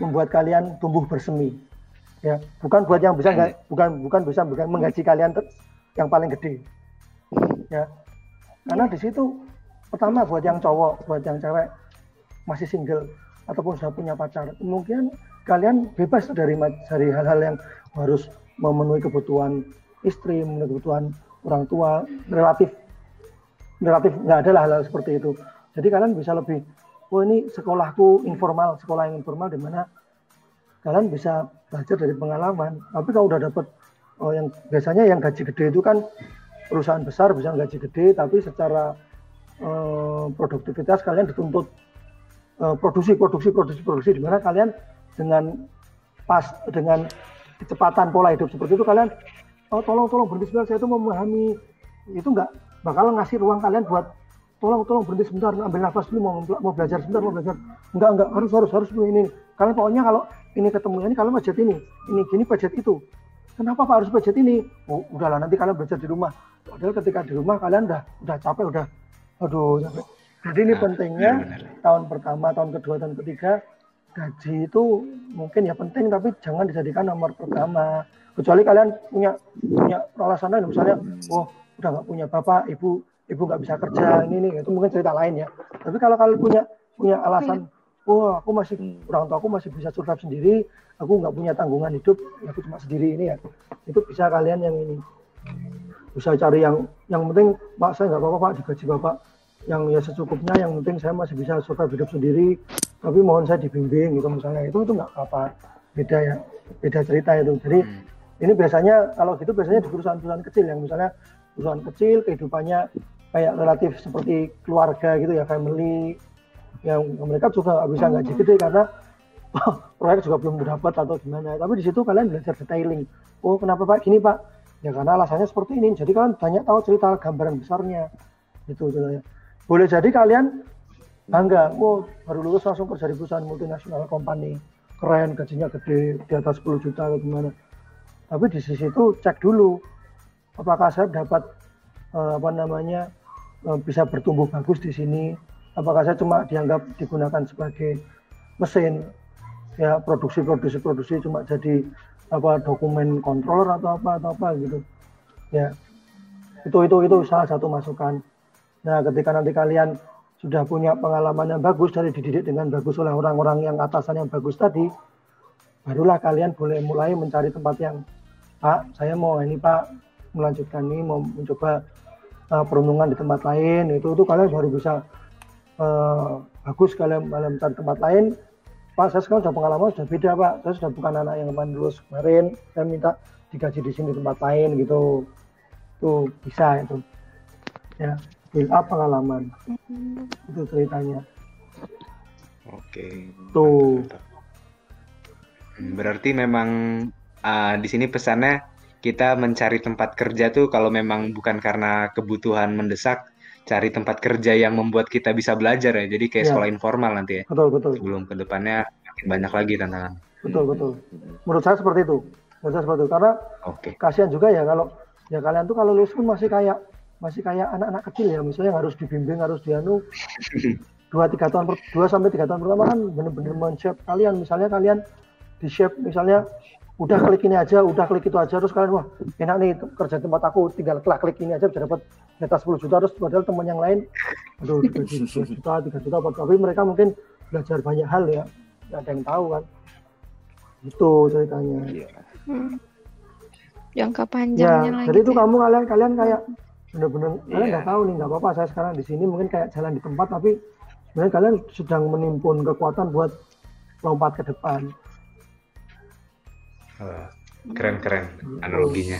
membuat kalian tumbuh bersemi. Ya bukan buat yang bisa nggak bukan bukan bisa bukan menggaji kalian yang paling gede. Ya karena di situ pertama buat yang cowok buat yang cewek masih single ataupun sudah punya pacar mungkin kalian bebas dari dari hal-hal yang harus memenuhi kebutuhan istri, memenuhi kebutuhan orang tua, relatif relatif nggak ada hal-hal seperti itu. Jadi kalian bisa lebih, oh ini sekolahku informal, sekolah yang informal di mana kalian bisa belajar dari pengalaman. Tapi kalau udah dapat oh yang biasanya yang gaji gede itu kan perusahaan besar bisa gaji gede, tapi secara eh, produktivitas kalian dituntut eh, produksi, produksi, produksi, produksi, di mana kalian dengan pas dengan kecepatan pola hidup seperti itu kalian oh tolong tolong berhenti saya itu memahami itu nggak bakal ngasih ruang kalian buat tolong tolong berhenti sebentar ambil nafas dulu mau mau belajar sebentar mau belajar. Enggak enggak harus harus harus dulu ini. Kalian pokoknya kalau ini ketemu ini kalian budget ini ini gini budget itu. Kenapa pak harus budget ini? Oh udahlah nanti kalian belajar di rumah. Padahal ketika di rumah kalian udah udah capek udah aduh capek. Jadi ini nah, pentingnya benar. tahun pertama tahun kedua tahun ketiga gaji itu mungkin ya penting tapi jangan dijadikan nomor pertama. Kecuali kalian punya punya alasan lain misalnya wah udah nggak punya bapak ibu ibu nggak bisa kerja ini nih itu mungkin cerita lain ya. Tapi kalau kalian punya punya alasan wah aku masih orang tua aku masih bisa survive sendiri aku nggak punya tanggungan hidup aku cuma sendiri ini ya. Itu bisa kalian yang ini. Bisa cari yang yang penting pak saya nggak apa-apa pak digaji bapak yang ya secukupnya yang penting saya masih bisa survive hidup sendiri tapi mohon saya dibimbing gitu misalnya. Itu itu nggak apa beda ya beda cerita itu. Jadi hmm. ini biasanya kalau gitu biasanya di perusahaan-perusahaan kecil yang misalnya perusahaan kecil kehidupannya kayak relatif seperti keluarga gitu ya family yang mereka juga nggak bisa gaji gede karena proyek juga belum dapat atau gimana. Tapi di situ kalian belajar detailing. Oh kenapa pak? Gini pak. Ya karena alasannya seperti ini. Jadi kalian banyak tahu cerita gambaran besarnya. Gitu ya boleh jadi kalian bangga. Oh baru lulus langsung kerja di perusahaan multinasional company. Keren gajinya gede di atas 10 juta atau gimana. Tapi di sisi itu cek dulu apakah saya dapat uh, apa namanya bisa bertumbuh bagus di sini. Apakah saya cuma dianggap digunakan sebagai mesin? Ya produksi produksi produksi cuma jadi apa dokumen controller atau apa atau apa gitu. Ya itu itu itu salah satu masukan. Nah ketika nanti kalian sudah punya pengalaman yang bagus dari dididik dengan bagus oleh orang-orang yang atasan yang bagus tadi, barulah kalian boleh mulai mencari tempat yang Pak, saya mau ini Pak melanjutkan ini, mau mencoba uh, perundungan di tempat lain, itu itu kalian baru bisa uh, bagus kalian dalam tempat lain. Pak, saya sekarang sudah pengalaman sudah beda Pak, saya sudah bukan anak yang kemarin lulus kemarin, saya minta digaji di sini di tempat lain gitu, itu bisa itu. Ya, build up pengalaman. Hmm. itu ceritanya. Oke. Tuh. Berarti memang uh, di sini pesannya kita mencari tempat kerja tuh kalau memang bukan karena kebutuhan mendesak, cari tempat kerja yang membuat kita bisa belajar ya. Jadi kayak Ya. sekolah informal nanti ya. betul betul Sebelum ke depannya banyak lagi tantangan. betul betul menurut saya seperti itu menurut saya seperti itu karena Oke. kasihan juga ya kalau ya kalian tuh kalau lulus pun masih kayak masih kayak anak-anak kecil ya misalnya yang harus dibimbing harus dianu dua tiga tahun dua sampai tiga tahun pertama kan bener-bener men-shape kalian misalnya kalian di shape misalnya udah klik ini aja udah klik itu aja terus kalian wah enak nih kerja tempat aku tinggal klik klik ini aja bisa dapat atas 10 juta terus padahal teman yang lain aduh digaji 2 juta 3 juta tapi mereka mungkin belajar banyak hal ya nggak ada yang tahu kan itu ceritanya Iya. Hmm. Jangka Ya, panjangnya lagi. jadi itu tuh. kamu kalian kalian kayak bener-bener kalian Iya. nggak tahu nih nggak apa-apa saya sekarang di sini mungkin kayak jalan di tempat tapi sebenarnya kalian sedang menimpun kekuatan buat lompat ke depan. Wah, Keren-keren analoginya.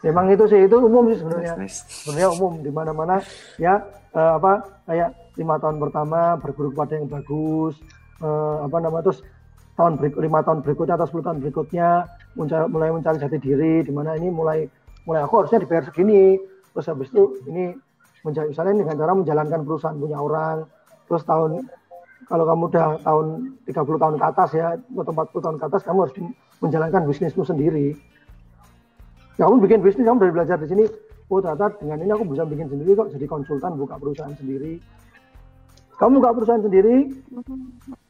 Memang itu sih itu umum sih sebenarnya. Nice, nice. Sebenarnya umum di mana-mana ya eh, apa kayak lima tahun pertama berguru kepada yang bagus eh, apa nama terus tahun berikut lima tahun berikutnya atau 10 tahun berikutnya mencari, mulai mencari jati diri di mana ini mulai mulai aku harusnya dibayar segini terus habis itu ini mencari misalnya dengan cara menjalankan perusahaan punya orang terus tahun kalau kamu udah tahun 30 tahun ke atas ya atau 40 tahun ke atas kamu harus menjalankan bisnismu sendiri. Ya, kamu bikin bisnis kamu dari belajar di sini oh ternyata dengan ini aku bisa bikin sendiri kok jadi konsultan buka perusahaan sendiri. Kamu buka perusahaan sendiri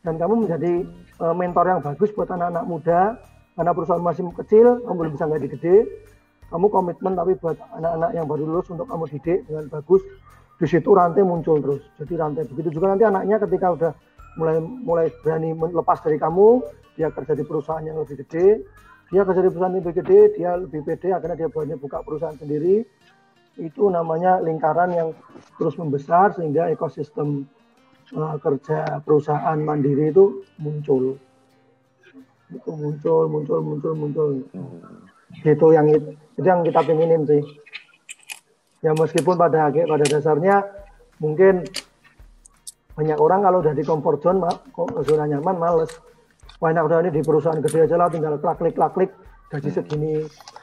dan kamu menjadi eh, mentor yang bagus buat anak-anak muda. Karena perusahaan masih kecil kamu belum bisa gaji gede kamu komitmen tapi buat anak-anak yang baru lulus untuk kamu didik dengan bagus. Di situ rantai muncul terus. Jadi rantai begitu juga nanti anaknya ketika udah mulai mulai berani men- lepas dari kamu dia kerja di perusahaan yang lebih gede. Dia kerja di perusahaan yang lebih gede dia lebih pede akhirnya dia berani buka perusahaan sendiri. Itu namanya lingkaran yang terus membesar sehingga ekosistem eh, kerja perusahaan mandiri itu muncul. Itu muncul muncul muncul muncul. Gitu yang it- itu yang kita pengenin sih. Ya meskipun pada pada dasarnya mungkin banyak orang kalau udah di comfort zone zona nyaman males. Wah enak udah ini di perusahaan gede aja lah tinggal klik klik klik klik gaji segini.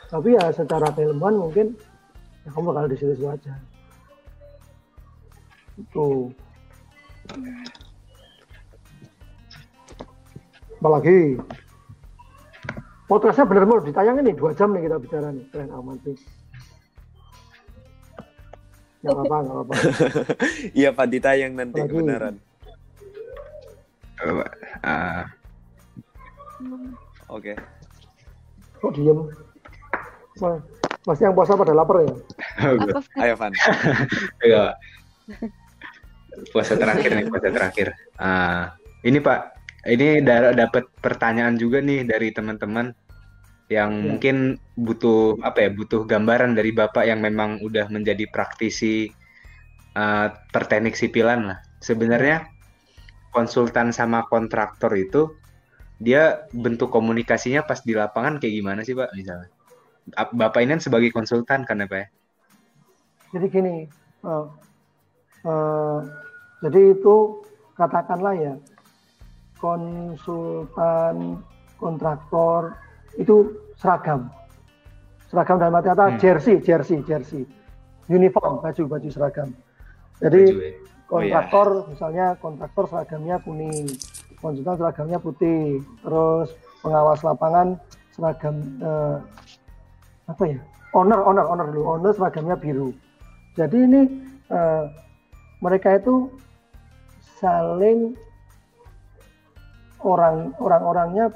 Tapi ya secara keilmuan mungkin ya kamu bakal di situ aja. Itu apalagi podcastnya bener mau ditayangin nih dua jam nih kita bicara nih keren amat sih nggak apa-apa nggak apa-apa Iya Pak ditayang nanti Apalagi? kebenaran. Coba, ah, Oke. kok diem pasti yang puasa pada lapar ya? Ayo Van. Iya. Puasa terakhir nih, puasa terakhir. Ah, ini Pak, ini dapat pertanyaan juga nih dari teman-teman yang Ya. mungkin butuh apa ya, butuh gambaran dari Bapak yang memang udah menjadi praktisi ah, perteknik sipilan lah. Sebenarnya konsultan sama kontraktor itu dia bentuk komunikasinya pas di lapangan kayak gimana sih Pak misalnya? Ap- Bapak ini kan sebagai konsultan kan ya Pak ya? jadi gini eh, eh, jadi itu katakanlah ya konsultan kontraktor itu seragam. Seragam dalam arti kata Hmm. jersey jersey jersey. Uniform baju baju seragam Baju jadi ya? Oh, iya. kontraktor misalnya kontraktor seragamnya kuning konsultan seragamnya putih. Terus pengawas lapangan seragam eh, apa ya? Owner owner owner dulu. Owner seragamnya biru. Jadi ini eh, mereka itu saling orang orang-orangnya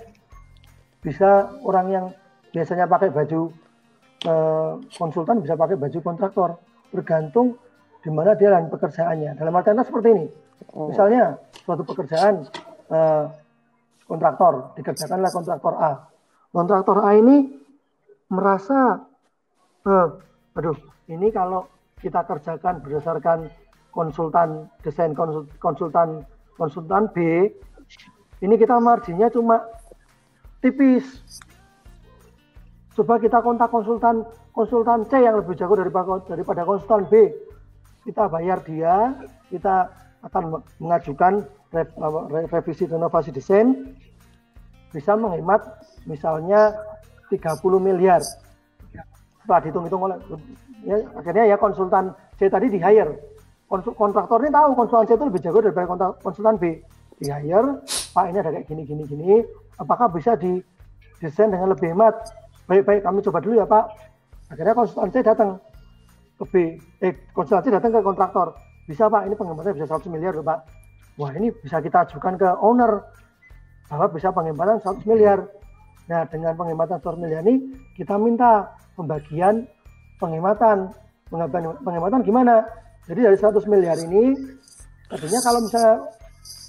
bisa orang yang biasanya pakai baju eh, konsultan bisa pakai baju kontraktor. Bergantung di mana dia lain pekerjaannya. Dalam artian seperti ini. Misalnya suatu pekerjaan eh, kontraktor. Dikerjakan oleh kontraktor A. Kontraktor A ini merasa eh, aduh ini kalau kita kerjakan berdasarkan konsultan desain konsul- konsultan konsultan B ini kita marginnya cuma tipis coba kita kontak konsultan konsultan C yang lebih jago daripada daripada konsultan B kita bayar dia kita akan mengajukan re- re- revisi renovasi desain bisa menghemat misalnya 30 miliar. Setelah dihitung-hitung oleh ya, akhirnya ya konsultan C tadi di hire. Kontraktor ini tahu konsultan C itu lebih jago daripada konsultan B. Di hire, Pak ini ada kayak gini gini gini, apakah bisa didesain dengan lebih hemat? Baik-baik kami coba dulu ya Pak. Akhirnya konsultan C datang ke B, eh konsultan C datang ke kontraktor. Bisa Pak, ini pengembangan bisa 100 miliar Pak. Wah ini bisa kita ajukan ke owner bahwa bisa penghematan 100 miliar. Nah, dengan penghematan 100 miliar ini kita minta pembagian penghematan. Penghematan gimana? Jadi dari 100 miliar ini, artinya kalau misalnya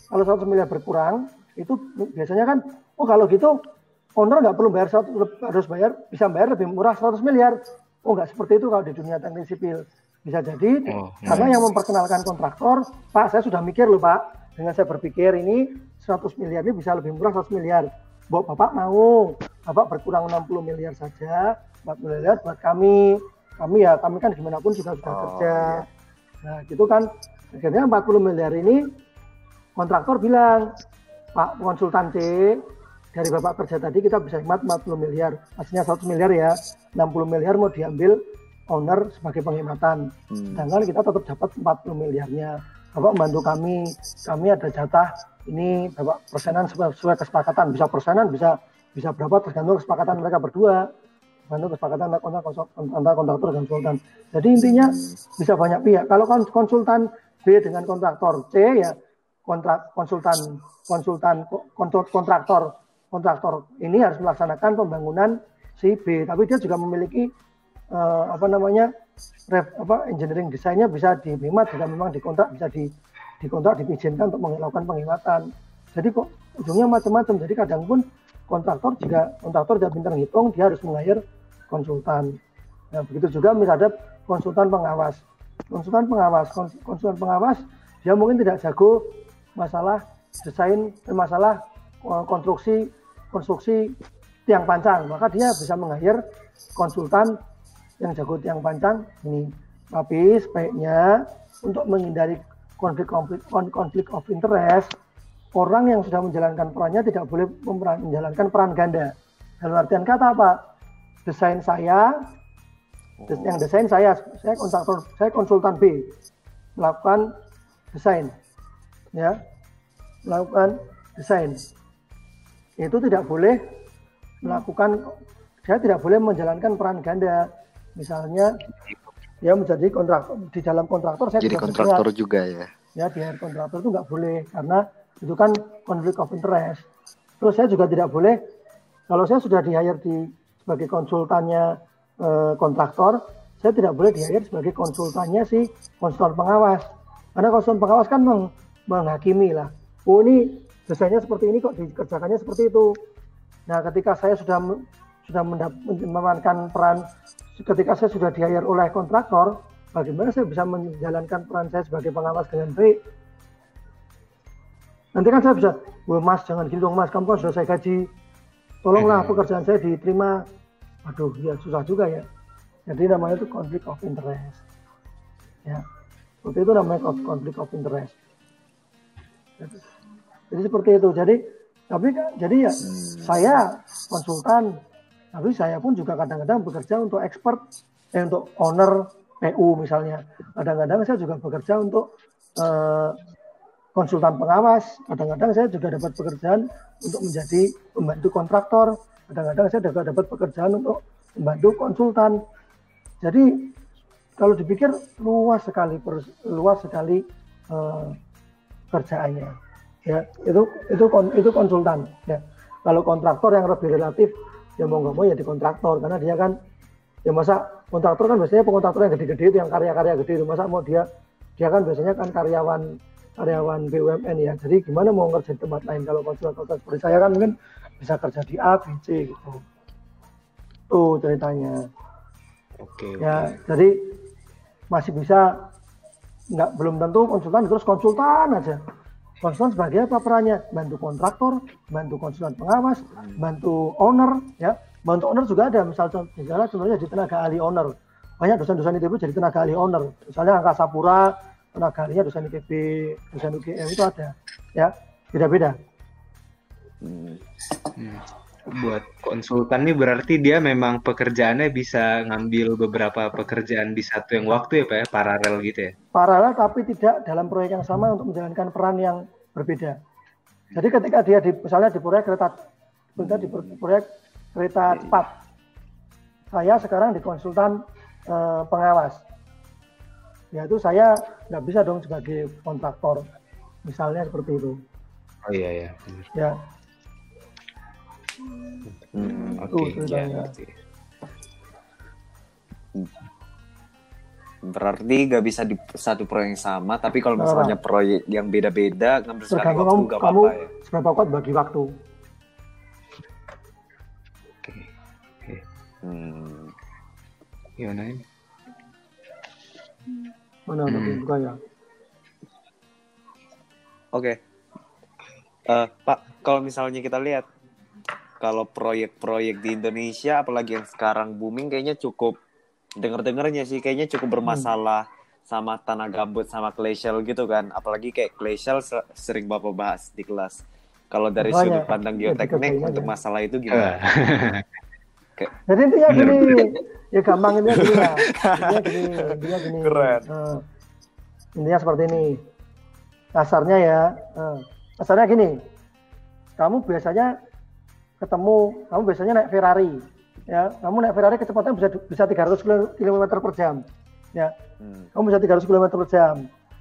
kalau 100 miliar berkurang, itu biasanya kan, oh kalau gitu owner nggak perlu bayar 100, harus bayar, bisa bayar lebih murah 100 miliar. Oh nggak seperti itu kalau di dunia teknik sipil. Bisa jadi oh, karena yang memperkenalkan kontraktor, Pak saya sudah mikir loh Pak, dengan saya berpikir ini 100 miliar ini bisa lebih murah 100 miliar. Bapak, Bapak mau, Bapak berkurang 60 miliar saja, 40 miliar buat kami. Kami ya, kami kan gimana pun juga sudah oh, kerja. Iya. Nah, gitu kan. Akhirnya 40 miliar ini kontraktor bilang, Pak konsultan C, dari Bapak kerja tadi kita bisa hemat 40 miliar. Aslinya 100 miliar ya, 60 miliar mau diambil owner sebagai penghematan. Hmm. Sedangkan kita tetap dapat 40 miliarnya. Bapak membantu kami, kami ada jatah ini Bapak persenan sesuai kesepakatan, bisa persenan, bisa bisa berapa tergantung kesepakatan mereka berdua tergantung kesepakatan antara kontraktor dan konsultan. Jadi intinya bisa banyak pihak. Kalau konsultan B dengan kontraktor C ya kontrak konsultan konsultan kontraktor kontraktor ini harus melaksanakan pembangunan si B, tapi dia juga memiliki uh, apa namanya ref, apa engineering desainnya bisa dihemat jika memang dikontrak bisa di dikontrak diizinkan untuk melakukan penghematan. Jadi kok ujungnya macam-macam. Jadi kadang pun kontraktor jika kontraktor tidak pintar ngitung, dia harus mengayar konsultan. Nah, begitu juga misalnya konsultan pengawas. Konsultan pengawas, konsultan pengawas dia mungkin tidak jago masalah desain, eh, masalah eh, konstruksi konstruksi tiang pancang, maka dia bisa mengayar konsultan yang jago tiang pancang ini. Tapi sebaiknya untuk menghindari konflik-konflik konflik of interest, orang yang sudah menjalankan perannya tidak boleh menjalankan peran ganda. Dalam artian kata apa? Desain saya, yang desain saya, saya kontraktor, saya konsultan B, melakukan desain, ya, melakukan desain. Itu tidak boleh melakukan, saya tidak boleh menjalankan peran ganda. Misalnya, ya menjadi kontraktor di dalam kontraktor saya jadi kontraktor juga ya. Ya di kontraktor itu nggak boleh karena itu kan konflik of interest. Terus saya juga tidak boleh kalau saya sudah di hire di sebagai konsultannya eh, kontraktor, saya tidak boleh di hire sebagai konsultannya si konsultan pengawas. Karena konsultan pengawas kan meng, menghakimi lah. Oh ini desainnya seperti ini kok dikerjakannya seperti itu. Nah ketika saya sudah sudah mendapatkan peran, ketika saya sudah di hire oleh kontraktor, bagaimana saya bisa menjalankan peran saya sebagai pengawas dengan baik Nanti kan saya bisa, wah mas jangan gitu dong mas, kamu kan sudah saya gaji. Tolonglah hmm. pekerjaan saya diterima. Aduh, ya susah juga ya. Jadi namanya itu konflik of interest. Ya, seperti itu namanya konflik of interest. Jadi, seperti itu. Jadi, tapi jadi ya hmm. saya konsultan, tapi saya pun juga kadang-kadang bekerja untuk expert, eh, untuk owner PU misalnya. Kadang-kadang saya juga bekerja untuk uh, konsultan pengawas. Kadang-kadang saya juga dapat pekerjaan untuk menjadi pembantu kontraktor. Kadang-kadang saya juga dapat pekerjaan untuk membantu konsultan. Jadi kalau dipikir luas sekali, luas sekali uh, kerjaannya. Ya, itu itu itu konsultan. Ya. Kalau kontraktor yang lebih relatif, ya mau nggak mau ya di kontraktor karena dia kan ya masa kontraktor kan biasanya kontraktor yang gede-gede itu yang karya-karya gede itu masa mau dia dia kan biasanya kan karyawan karyawan BUMN ya. Jadi gimana mau ngerjain tempat lain kalau konsultan seperti saya kan mungkin bisa kerja di A, B, C gitu. Tuh ceritanya. Oke. Ya, oke. jadi masih bisa nggak belum tentu konsultan terus konsultan aja. Konsultan sebagai apa perannya? Bantu kontraktor, bantu konsultan pengawas, bantu owner, ya. Bantu owner juga ada, misalnya, misalnya sebenarnya jadi tenaga ahli owner. Banyak dosen-dosen itu jadi tenaga ahli owner. Misalnya Angkasa Pura, tenaga ahlinya dosen IPB, dosen UGM itu ada, ya beda-beda. Hmm. Buat konsultan nih berarti dia memang pekerjaannya bisa ngambil beberapa pekerjaan di satu yang waktu ya Pak ya, paralel gitu ya? Paralel tapi tidak dalam proyek yang sama untuk menjalankan peran yang berbeda. Jadi ketika dia di, misalnya di proyek kereta di proyek kereta cepat, saya sekarang di konsultan eh, pengawas. Ya itu saya nggak bisa dong sebagai kontraktor, misalnya seperti itu. Oh iya iya. Ya. Hmm, Oke, ceritanya. ya, ngerti. Berarti nggak bisa di satu proyek yang sama, tapi kalau misalnya proyek yang beda-beda ngambil sekali waktu kamu, nggak kamu apa-apa ya. seberapa kuat bagi waktu. Oke. Hmm. Gimana ini? Mana Hmm. hmm. buka ya? Oke. Eh, Pak, kalau misalnya kita lihat kalau proyek-proyek di Indonesia apalagi yang sekarang booming kayaknya cukup dengar-dengarnya sih kayaknya cukup bermasalah sama tanah gambut sama clay shell gitu kan. Apalagi kayak se- sering Bapak bahas di kelas. Kalau dari Makanya, sudut pandang ya, geoteknik diketahui untuk masalah itu Eh, gimana? Jadi intinya Bener, gini, ya gampang intinya gini ya. Intinya gini, intinya gini. Keren. Eh, intinya seperti ini. Kasarnya ya, kasarnya gini. Kamu biasanya ketemu, kamu biasanya naik Ferrari, ya. Kamu naik Ferrari kecepatan bisa bisa 300 km per jam, ya. Hmm. Kamu bisa 300 km per jam.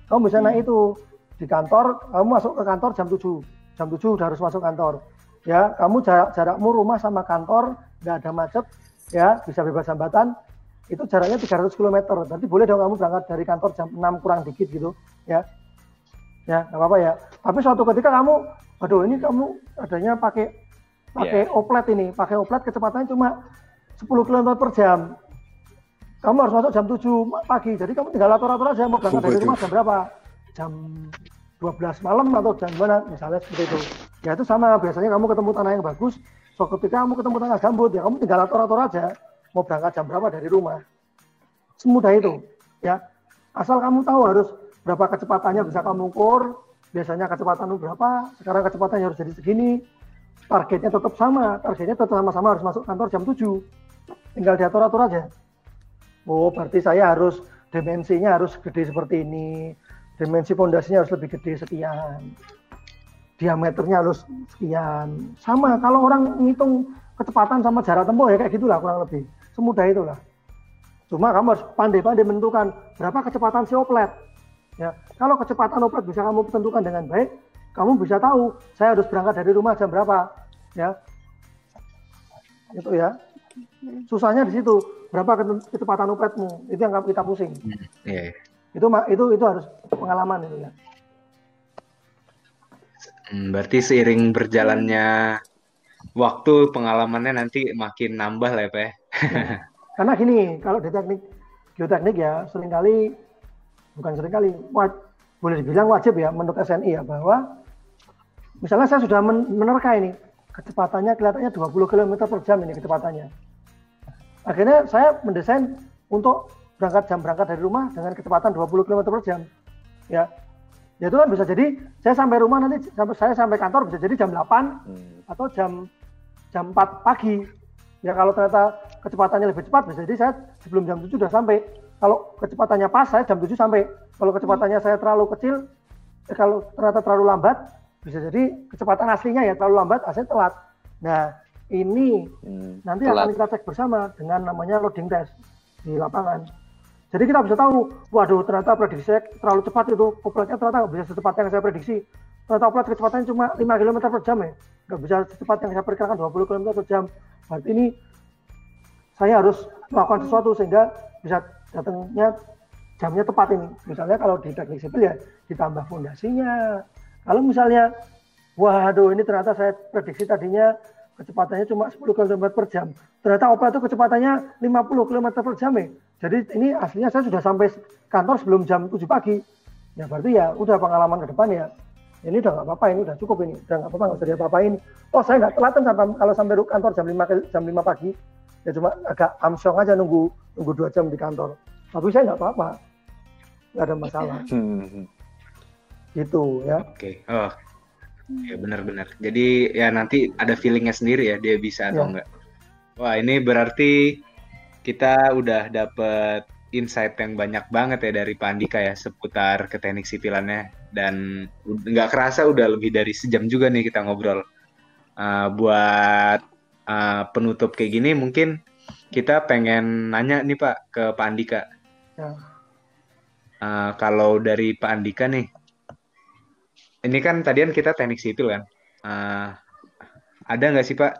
Kamu bisa naik itu di kantor, kamu masuk ke kantor jam 7. Jam 7 udah harus masuk kantor. Ya, kamu jarak jarakmu rumah sama kantor nggak ada macet, ya, bisa bebas hambatan. Itu jaraknya 300 km. Nanti boleh dong kamu berangkat dari kantor jam 6 kurang dikit gitu, ya. Ya, nggak apa-apa ya. Tapi suatu ketika kamu, aduh ini kamu adanya pakai pakai oplet ini, pakai oplet kecepatannya cuma 10 km per jam kamu harus masuk jam 7 pagi. Jadi kamu tinggal atur-atur aja mau berangkat dari rumah jam berapa? Jam 12 malam atau jam mana? Misalnya seperti itu. Ya itu sama, biasanya kamu ketemu tanah yang bagus, so ketika kamu ketemu tanah gambut, ya kamu tinggal atur-atur aja mau berangkat jam berapa dari rumah. Semudah itu, ya. Asal kamu tahu harus berapa kecepatannya bisa kamu ukur, biasanya kecepatanmu berapa, sekarang kecepatannya harus jadi segini, targetnya tetap sama, targetnya tetap sama-sama harus masuk kantor jam 7. Tinggal diatur-atur aja. Oh, berarti saya harus dimensinya harus gede seperti ini. Dimensi pondasinya harus lebih gede sekian. Diameternya harus sekian. Sama kalau orang ngitung kecepatan sama jarak tempuh ya kayak gitulah kurang lebih. Semudah itulah. Cuma kamu harus pandai-pandai menentukan berapa kecepatan si oplet. Ya, kalau kecepatan oplet bisa kamu tentukan dengan baik, kamu bisa tahu saya harus berangkat dari rumah jam berapa. Ya, itu ya. Susahnya di situ berapa ke- kecepatan opletmu itu yang kita pusing Iya. itu itu itu harus pengalaman itu ya Hmm, berarti seiring berjalannya waktu pengalamannya nanti makin nambah lah ya Pak ya. karena gini kalau di teknik geoteknik ya sering kali bukan sering kali wa- boleh dibilang wajib ya menurut SNI ya bahwa misalnya saya sudah men- menerka ini kecepatannya kelihatannya 20 km per jam ini kecepatannya akhirnya saya mendesain untuk berangkat jam berangkat dari rumah dengan kecepatan 20 km per jam ya ya itu kan bisa jadi saya sampai rumah nanti sampai saya sampai kantor bisa jadi jam 8 Hmm. atau jam jam 4 pagi. Ya kalau ternyata kecepatannya lebih cepat bisa jadi saya sebelum jam 7 sudah sampai. Kalau kecepatannya pas saya jam 7 sampai. Kalau kecepatannya saya terlalu kecil, eh, kalau ternyata terlalu lambat bisa jadi kecepatan aslinya ya terlalu lambat, saya telat. Nah, ini Hmm. nanti Telat. akan kita cek bersama dengan namanya loading test di lapangan. Jadi kita bisa tahu, waduh ternyata prediksi saya terlalu cepat itu, opletnya ternyata nggak bisa secepat yang saya prediksi. Ternyata oplet kecepatannya cuma 5 km per jam ya, nggak bisa secepat yang saya perkirakan 20 km per jam. Berarti ini saya harus melakukan sesuatu sehingga bisa datangnya jamnya tepat ini. Misalnya kalau di teknik sipil ya ditambah fondasinya. Kalau misalnya, waduh ini ternyata saya prediksi tadinya kecepatannya cuma 10 km per jam. Ternyata oplet itu kecepatannya 50 km per jam ya. Jadi ini aslinya saya sudah sampai kantor sebelum jam 7 pagi. Ya berarti ya udah pengalaman ke depan ya. Ini udah nggak apa-apa, ini udah cukup ini. Udah nggak apa-apa, nggak usah diapa-apain. Oh saya nggak telat sampai, kalau sampai kantor jam 5, ke- jam 5 pagi. Ya cuma agak amsyong aja nunggu nunggu dua jam di kantor. Tapi saya nggak apa-apa. Nggak ada masalah. Hmm. Gitu ya. Oke. Oh, Ya benar-benar. Jadi ya nanti ada feelingnya sendiri ya dia bisa atau Ya. enggak. Wah ini berarti kita udah dapet insight yang banyak banget ya dari Pak Andika ya seputar ke teknik sipilannya dan nggak kerasa udah lebih dari sejam juga nih kita ngobrol. Uh, buat uh, penutup kayak gini mungkin kita pengen nanya nih Pak ke Pak Andika. Ya. Uh, kalau dari Pak Andika nih, ini kan tadian kita teknik sipil kan. Uh, ada nggak sih Pak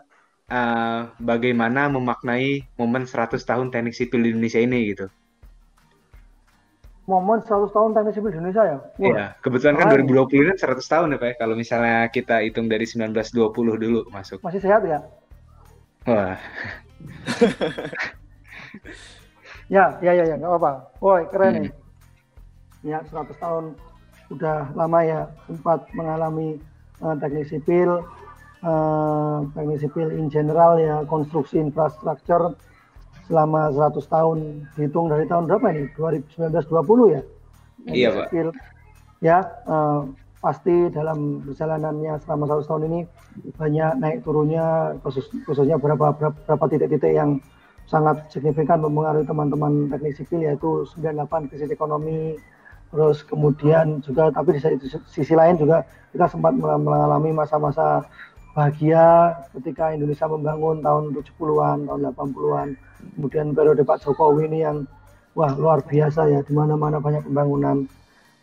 uh, bagaimana memaknai momen 100 tahun teknik sipil di Indonesia ini gitu? Momen 100 tahun teknik sipil di Indonesia ya. Iya, kebetulan kan keren. 2020 kan 100 tahun ya Pak. ya. Kalau misalnya kita hitung dari 1920 dulu masuk. masih sehat ya? Wah, Ya, ya, ya, ya, nggak apa-apa. Woi, keren Hmm. nih. Ya, 100 tahun udah lama ya sempat mengalami eh, teknik sipil, eh, teknik sipil in general ya konstruksi infrastruktur selama 100 tahun dihitung dari tahun berapa ini? 2019-20 ya? Iya, Pak. Sipil. Ya, eh, pasti dalam perjalanannya selama 100 tahun ini banyak naik turunnya khusus, khususnya beberapa beberapa, beberapa titik-titik yang sangat signifikan mempengaruhi teman-teman teknik sipil yaitu 98 krisis ekonomi terus kemudian juga tapi di sisi, lain juga kita sempat mengalami masa-masa bahagia ketika Indonesia membangun tahun 70-an, tahun 80-an. Kemudian periode Pak Jokowi ini yang wah luar biasa ya di mana-mana banyak pembangunan.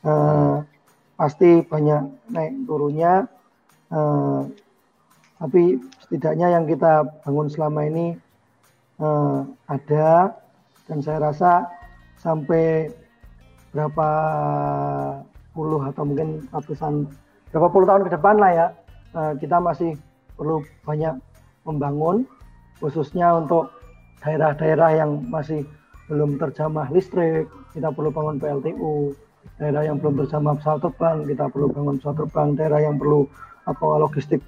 Eh, pasti banyak naik turunnya. Eh, tapi setidaknya yang kita bangun selama ini eh, ada dan saya rasa sampai berapa puluh atau mungkin ratusan berapa puluh tahun ke depan lah ya. Eh, kita masih perlu banyak membangun khususnya untuk daerah-daerah yang masih belum terjamah listrik. Kita perlu bangun PLTU daerah yang belum terjamah pesawat terbang. Kita perlu bangun pesawat terbang daerah yang perlu apa logistik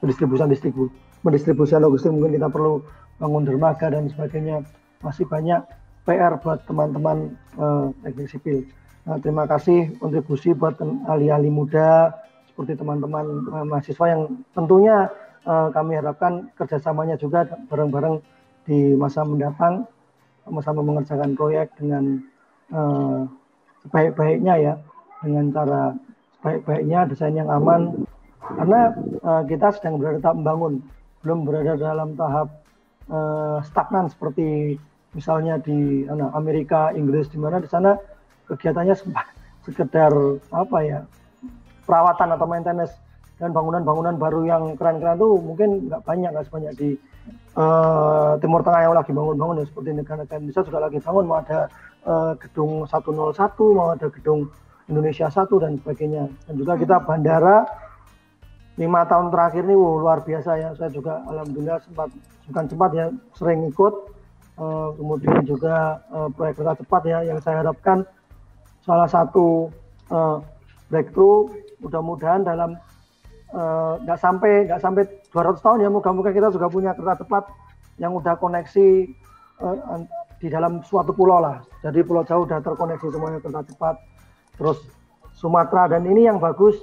pendistribusian distribu pendistribusian logistik. Mungkin kita perlu bangun dermaga dan sebagainya. Masih banyak PR buat teman-teman eh, teknik sipil. Nah, terima kasih kontribusi buat ahli-ahli muda seperti teman-teman eh, mahasiswa yang tentunya eh, kami harapkan kerjasamanya juga bareng-bareng di masa mendatang sama-sama mengerjakan proyek dengan eh, sebaik-baiknya ya dengan cara sebaik-baiknya desain yang aman karena eh, kita sedang berada tahap membangun belum berada dalam tahap eh, stagnan seperti misalnya di mana, Amerika, Inggris di mana di sana kegiatannya sekedar apa ya perawatan atau maintenance dan bangunan-bangunan baru yang keren-keren tuh mungkin nggak banyak nggak sebanyak di eh, Timur Tengah yang lagi bangun-bangun ya seperti negara-negara Indonesia juga lagi bangun mau ada eh, gedung 101 mau ada gedung Indonesia 1 dan sebagainya. Dan juga kita bandara lima tahun terakhir ini wow, luar biasa ya. Saya juga alhamdulillah sempat bukan sempat ya sering ikut Eh, kemudian juga eh, proyek kereta cepat ya yang saya harapkan. Salah satu eh, breakthrough mudah-mudahan dalam nggak sampai nggak sampai 200 tahun ya moga-moga kita juga punya kereta cepat yang udah koneksi an- di dalam suatu pulau lah. Jadi pulau jauh udah terkoneksi semuanya kereta cepat. Terus Sumatera dan ini yang bagus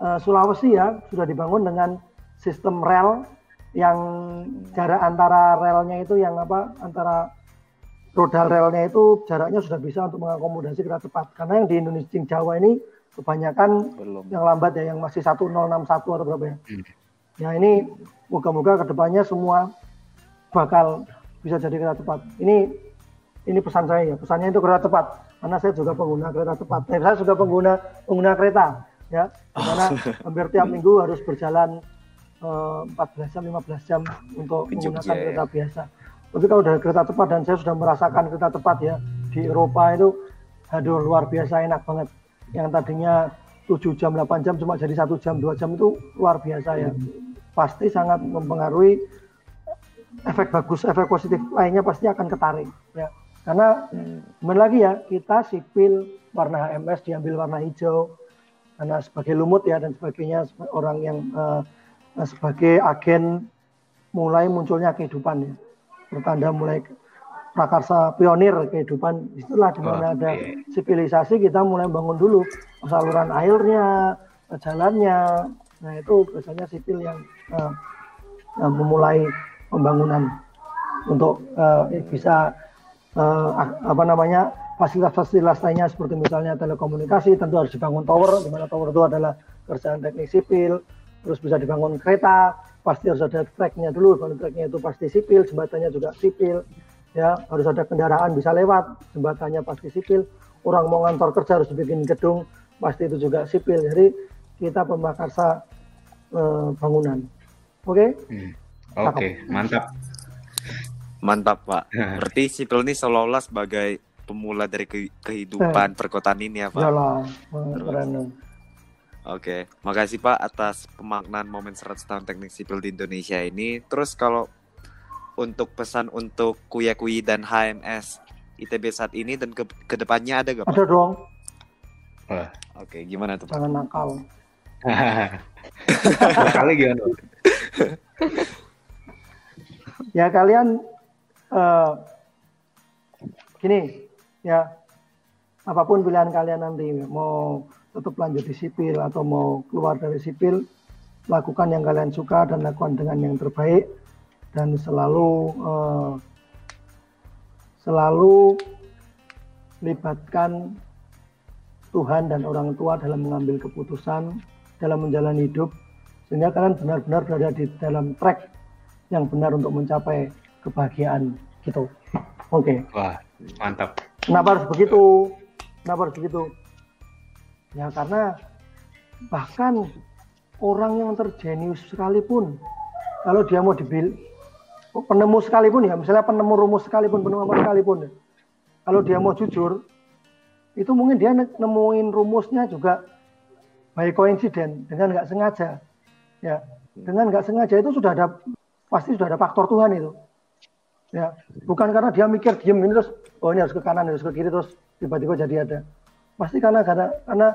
eh, Sulawesi ya sudah dibangun dengan sistem rel yang jarak antara relnya itu yang apa antara rodal relnya itu jaraknya sudah bisa untuk mengakomodasi kereta cepat karena yang di Indonesia di Jawa ini kebanyakan belum yang lambat ya yang masih 1061 atau berapa ya. Hmm. Ya ini moga-moga ke depannya semua bakal bisa jadi kereta cepat. Ini ini pesan saya ya, pesannya itu kereta cepat karena saya juga pengguna kereta cepat. Eh, saya juga pengguna pengguna kereta ya, karena hampir tiap minggu harus berjalan 14 jam 15 jam untuk Ke menggunakan Jogja, ya. kereta biasa. Tapi kalau udah kereta cepat dan saya sudah merasakan kereta cepat ya di Eropa itu aduh luar biasa enak banget. Yang tadinya 7 jam 8 jam cuma jadi satu jam 2 jam itu luar biasa ya. Pasti sangat mempengaruhi efek bagus, efek positif lainnya pasti akan ketarik ya. Karena kembali lagi ya, kita sipil warna HMS diambil warna hijau karena sebagai lumut ya dan sebagainya seba- orang yang eh, sebagai agen mulai munculnya kehidupan ya. Pertanda mulai prakarsa pionir kehidupan itulah di mana ada Oke. sivilisasi kita mulai bangun dulu saluran airnya, jalannya, Nah itu biasanya sipil yang, uh, yang memulai pembangunan untuk uh, bisa uh, apa namanya fasilitas-fasilitas lainnya seperti misalnya telekomunikasi tentu harus dibangun tower di mana tower itu adalah kerjaan teknik sipil terus bisa dibangun kereta pasti harus ada tracknya dulu. Kalau tracknya itu pasti sipil jembatannya juga sipil ya. Harus ada kendaraan bisa lewat jembatannya pasti sipil. Orang mau ngantor kerja harus bikin gedung pasti itu juga sipil. Jadi kita pemakarsa eh, bangunan. Oke? Okay? hmm. oke okay. mantap. Mantap pak. Berarti sipil ini seolah-olah sebagai pemula dari ke kehidupan eh. perkotaan ini ya pak? Yalah, keren Oke, makasih Pak atas pemaknaan momen 100 tahun teknik sipil di Indonesia ini. Terus kalau untuk pesan untuk Kuya-Kui dan HMS ITB saat ini dan ke ke depannya ada gak? Ada dong. Oke, okay, gimana tuh? Jangan nakal. Kali gimana? ya kalian uh, gini ya apa pun pilihan kalian nanti mau tetap lanjut di sipil atau mau keluar dari sipil lakukan yang kalian suka dan lakukan dengan yang terbaik dan selalu uh, selalu libatkan Tuhan dan orang tua dalam mengambil keputusan dalam menjalani hidup sehingga kalian benar-benar berada di dalam track yang benar untuk mencapai kebahagiaan gitu. Oke. Okay. Wah, mantap. Kenapa harus begitu? Kenapa harus begitu? Ya karena bahkan orang yang terjenius sekalipun kalau dia mau dibil penemu sekalipun ya, misalnya penemu rumus sekalipun, penemu apa sekalipun, ya. kalau dia mau jujur, itu mungkin dia nemuin rumusnya juga by coincident dengan nggak sengaja, ya, dengan nggak sengaja itu sudah ada pasti sudah ada faktor Tuhan itu, ya, bukan karena dia mikir diem ini terus, oh ini harus ke kanan, harus ke kiri terus tiba-tiba jadi ada, pasti karena karena karena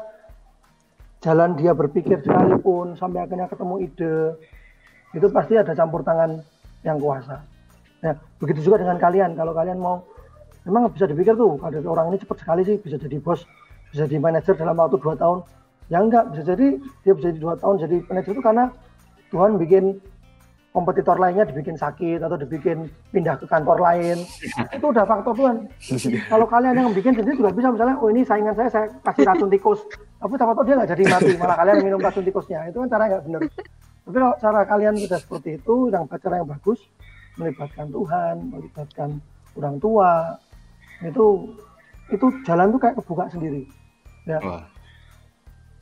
jalan dia berpikir sekalipun sampai akhirnya ketemu ide, itu pasti ada campur tangan yang kuasa. Nah, begitu juga dengan kalian. Kalau kalian mau, memang bisa dipikir tuh, ada orang ini cepat sekali sih bisa jadi bos, bisa jadi manajer dalam waktu dua tahun. Ya enggak, bisa jadi dia bisa jadi dua tahun jadi manajer itu karena Tuhan bikin kompetitor lainnya dibikin sakit atau dibikin pindah ke kantor lain itu udah faktor Tuhan kalau kalian yang bikin sendiri juga bisa misalnya oh ini saingan saya saya kasih racun tikus tapi tahu dia nggak jadi mati malah kalian minum racun tikusnya itu kan cara nggak benar tapi kalau cara kalian sudah seperti itu, yang cara yang bagus, melibatkan Tuhan, melibatkan orang tua, itu itu jalan tuh kayak kebuka sendiri. Ya. Wah.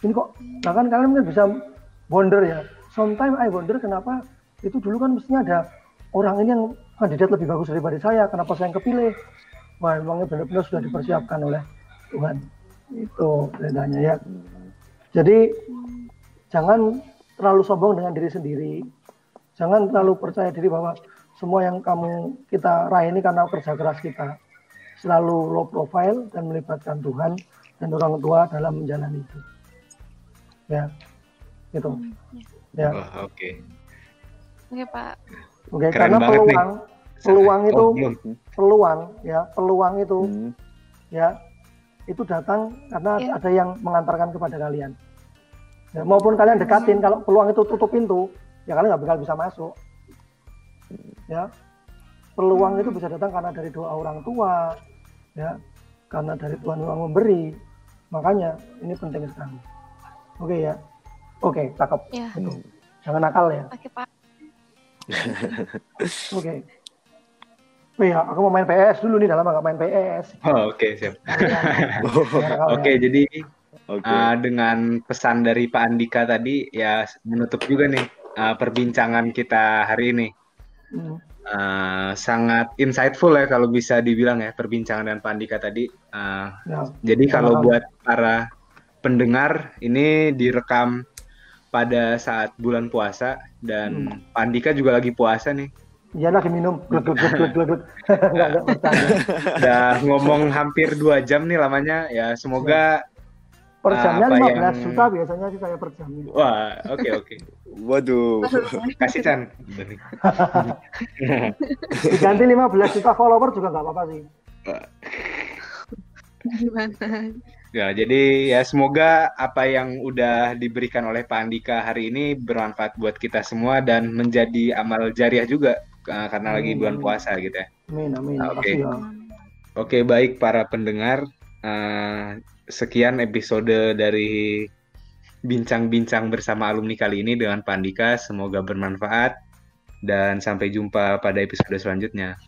Ini kok, bahkan kalian mungkin bisa wonder ya. Sometimes I wonder kenapa itu dulu kan mestinya ada orang ini yang kandidat lebih bagus daripada saya, kenapa saya yang kepilih? Wah, memangnya benar-benar sudah dipersiapkan oleh Tuhan. Itu bedanya ya. Jadi jangan terlalu sombong dengan diri sendiri. Jangan terlalu percaya diri bahwa semua yang kamu kita raih ini karena kerja keras kita. Selalu low profile dan melibatkan Tuhan dan orang tua dalam menjalani itu. Ya, itu. Hmm, ya. Oh, Oke. Okay. Oke Pak. Oke, okay, karena peluang, nih. peluang itu, oh, peluang, ya, peluang itu, hmm. ya, itu datang karena ya. ada yang mengantarkan kepada kalian. Ya, maupun kalian dekatin, kalau peluang itu tutup pintu, ya kalian nggak bakal bisa masuk. Ya, peluang itu bisa datang karena dari doa orang tua, ya, karena dari Tuhan yang memberi. Makanya ini penting sekali. Oke ya, oke, cakep. Ya. Itu. Jangan nakal ya. Oke pak. Oke. Oh iya, aku mau main PS dulu nih, dalam nggak main PS. Oh, oke, okay, siap. Ya, oke, okay, jadi Okay. Uh, dengan pesan dari Pak Andika tadi ya menutup juga nih uh, perbincangan kita hari ini. Uh, sangat insightful ya kalau bisa dibilang ya perbincangan dengan Pak Andika tadi. Uh, ya. Jadi ya, kalau ya. buat para pendengar ini direkam pada saat bulan puasa dan hmm. Pak Andika juga lagi puasa nih. Iya lagi minum. Udah ngomong hampir dua jam nih lamanya ya semoga Per jamnya lima belas yang... juta biasanya sih saya per jamnya. Wah, oke okay, oke. Okay. Waduh. Kasih Chan. Diganti 15 juta follower juga nggak apa-apa sih. Gimana? Ya, jadi ya semoga apa yang udah diberikan oleh Pak Andika hari ini bermanfaat buat kita semua dan menjadi amal jariah juga uh, karena amin, lagi bulan puasa gitu ya. Amin, amin. Oke. Okay. Ya. Oke, baik para pendengar. Uh, sekian episode dari bincang-bincang bersama alumni kali ini dengan Pak Andika. Semoga bermanfaat dan sampai jumpa pada episode selanjutnya.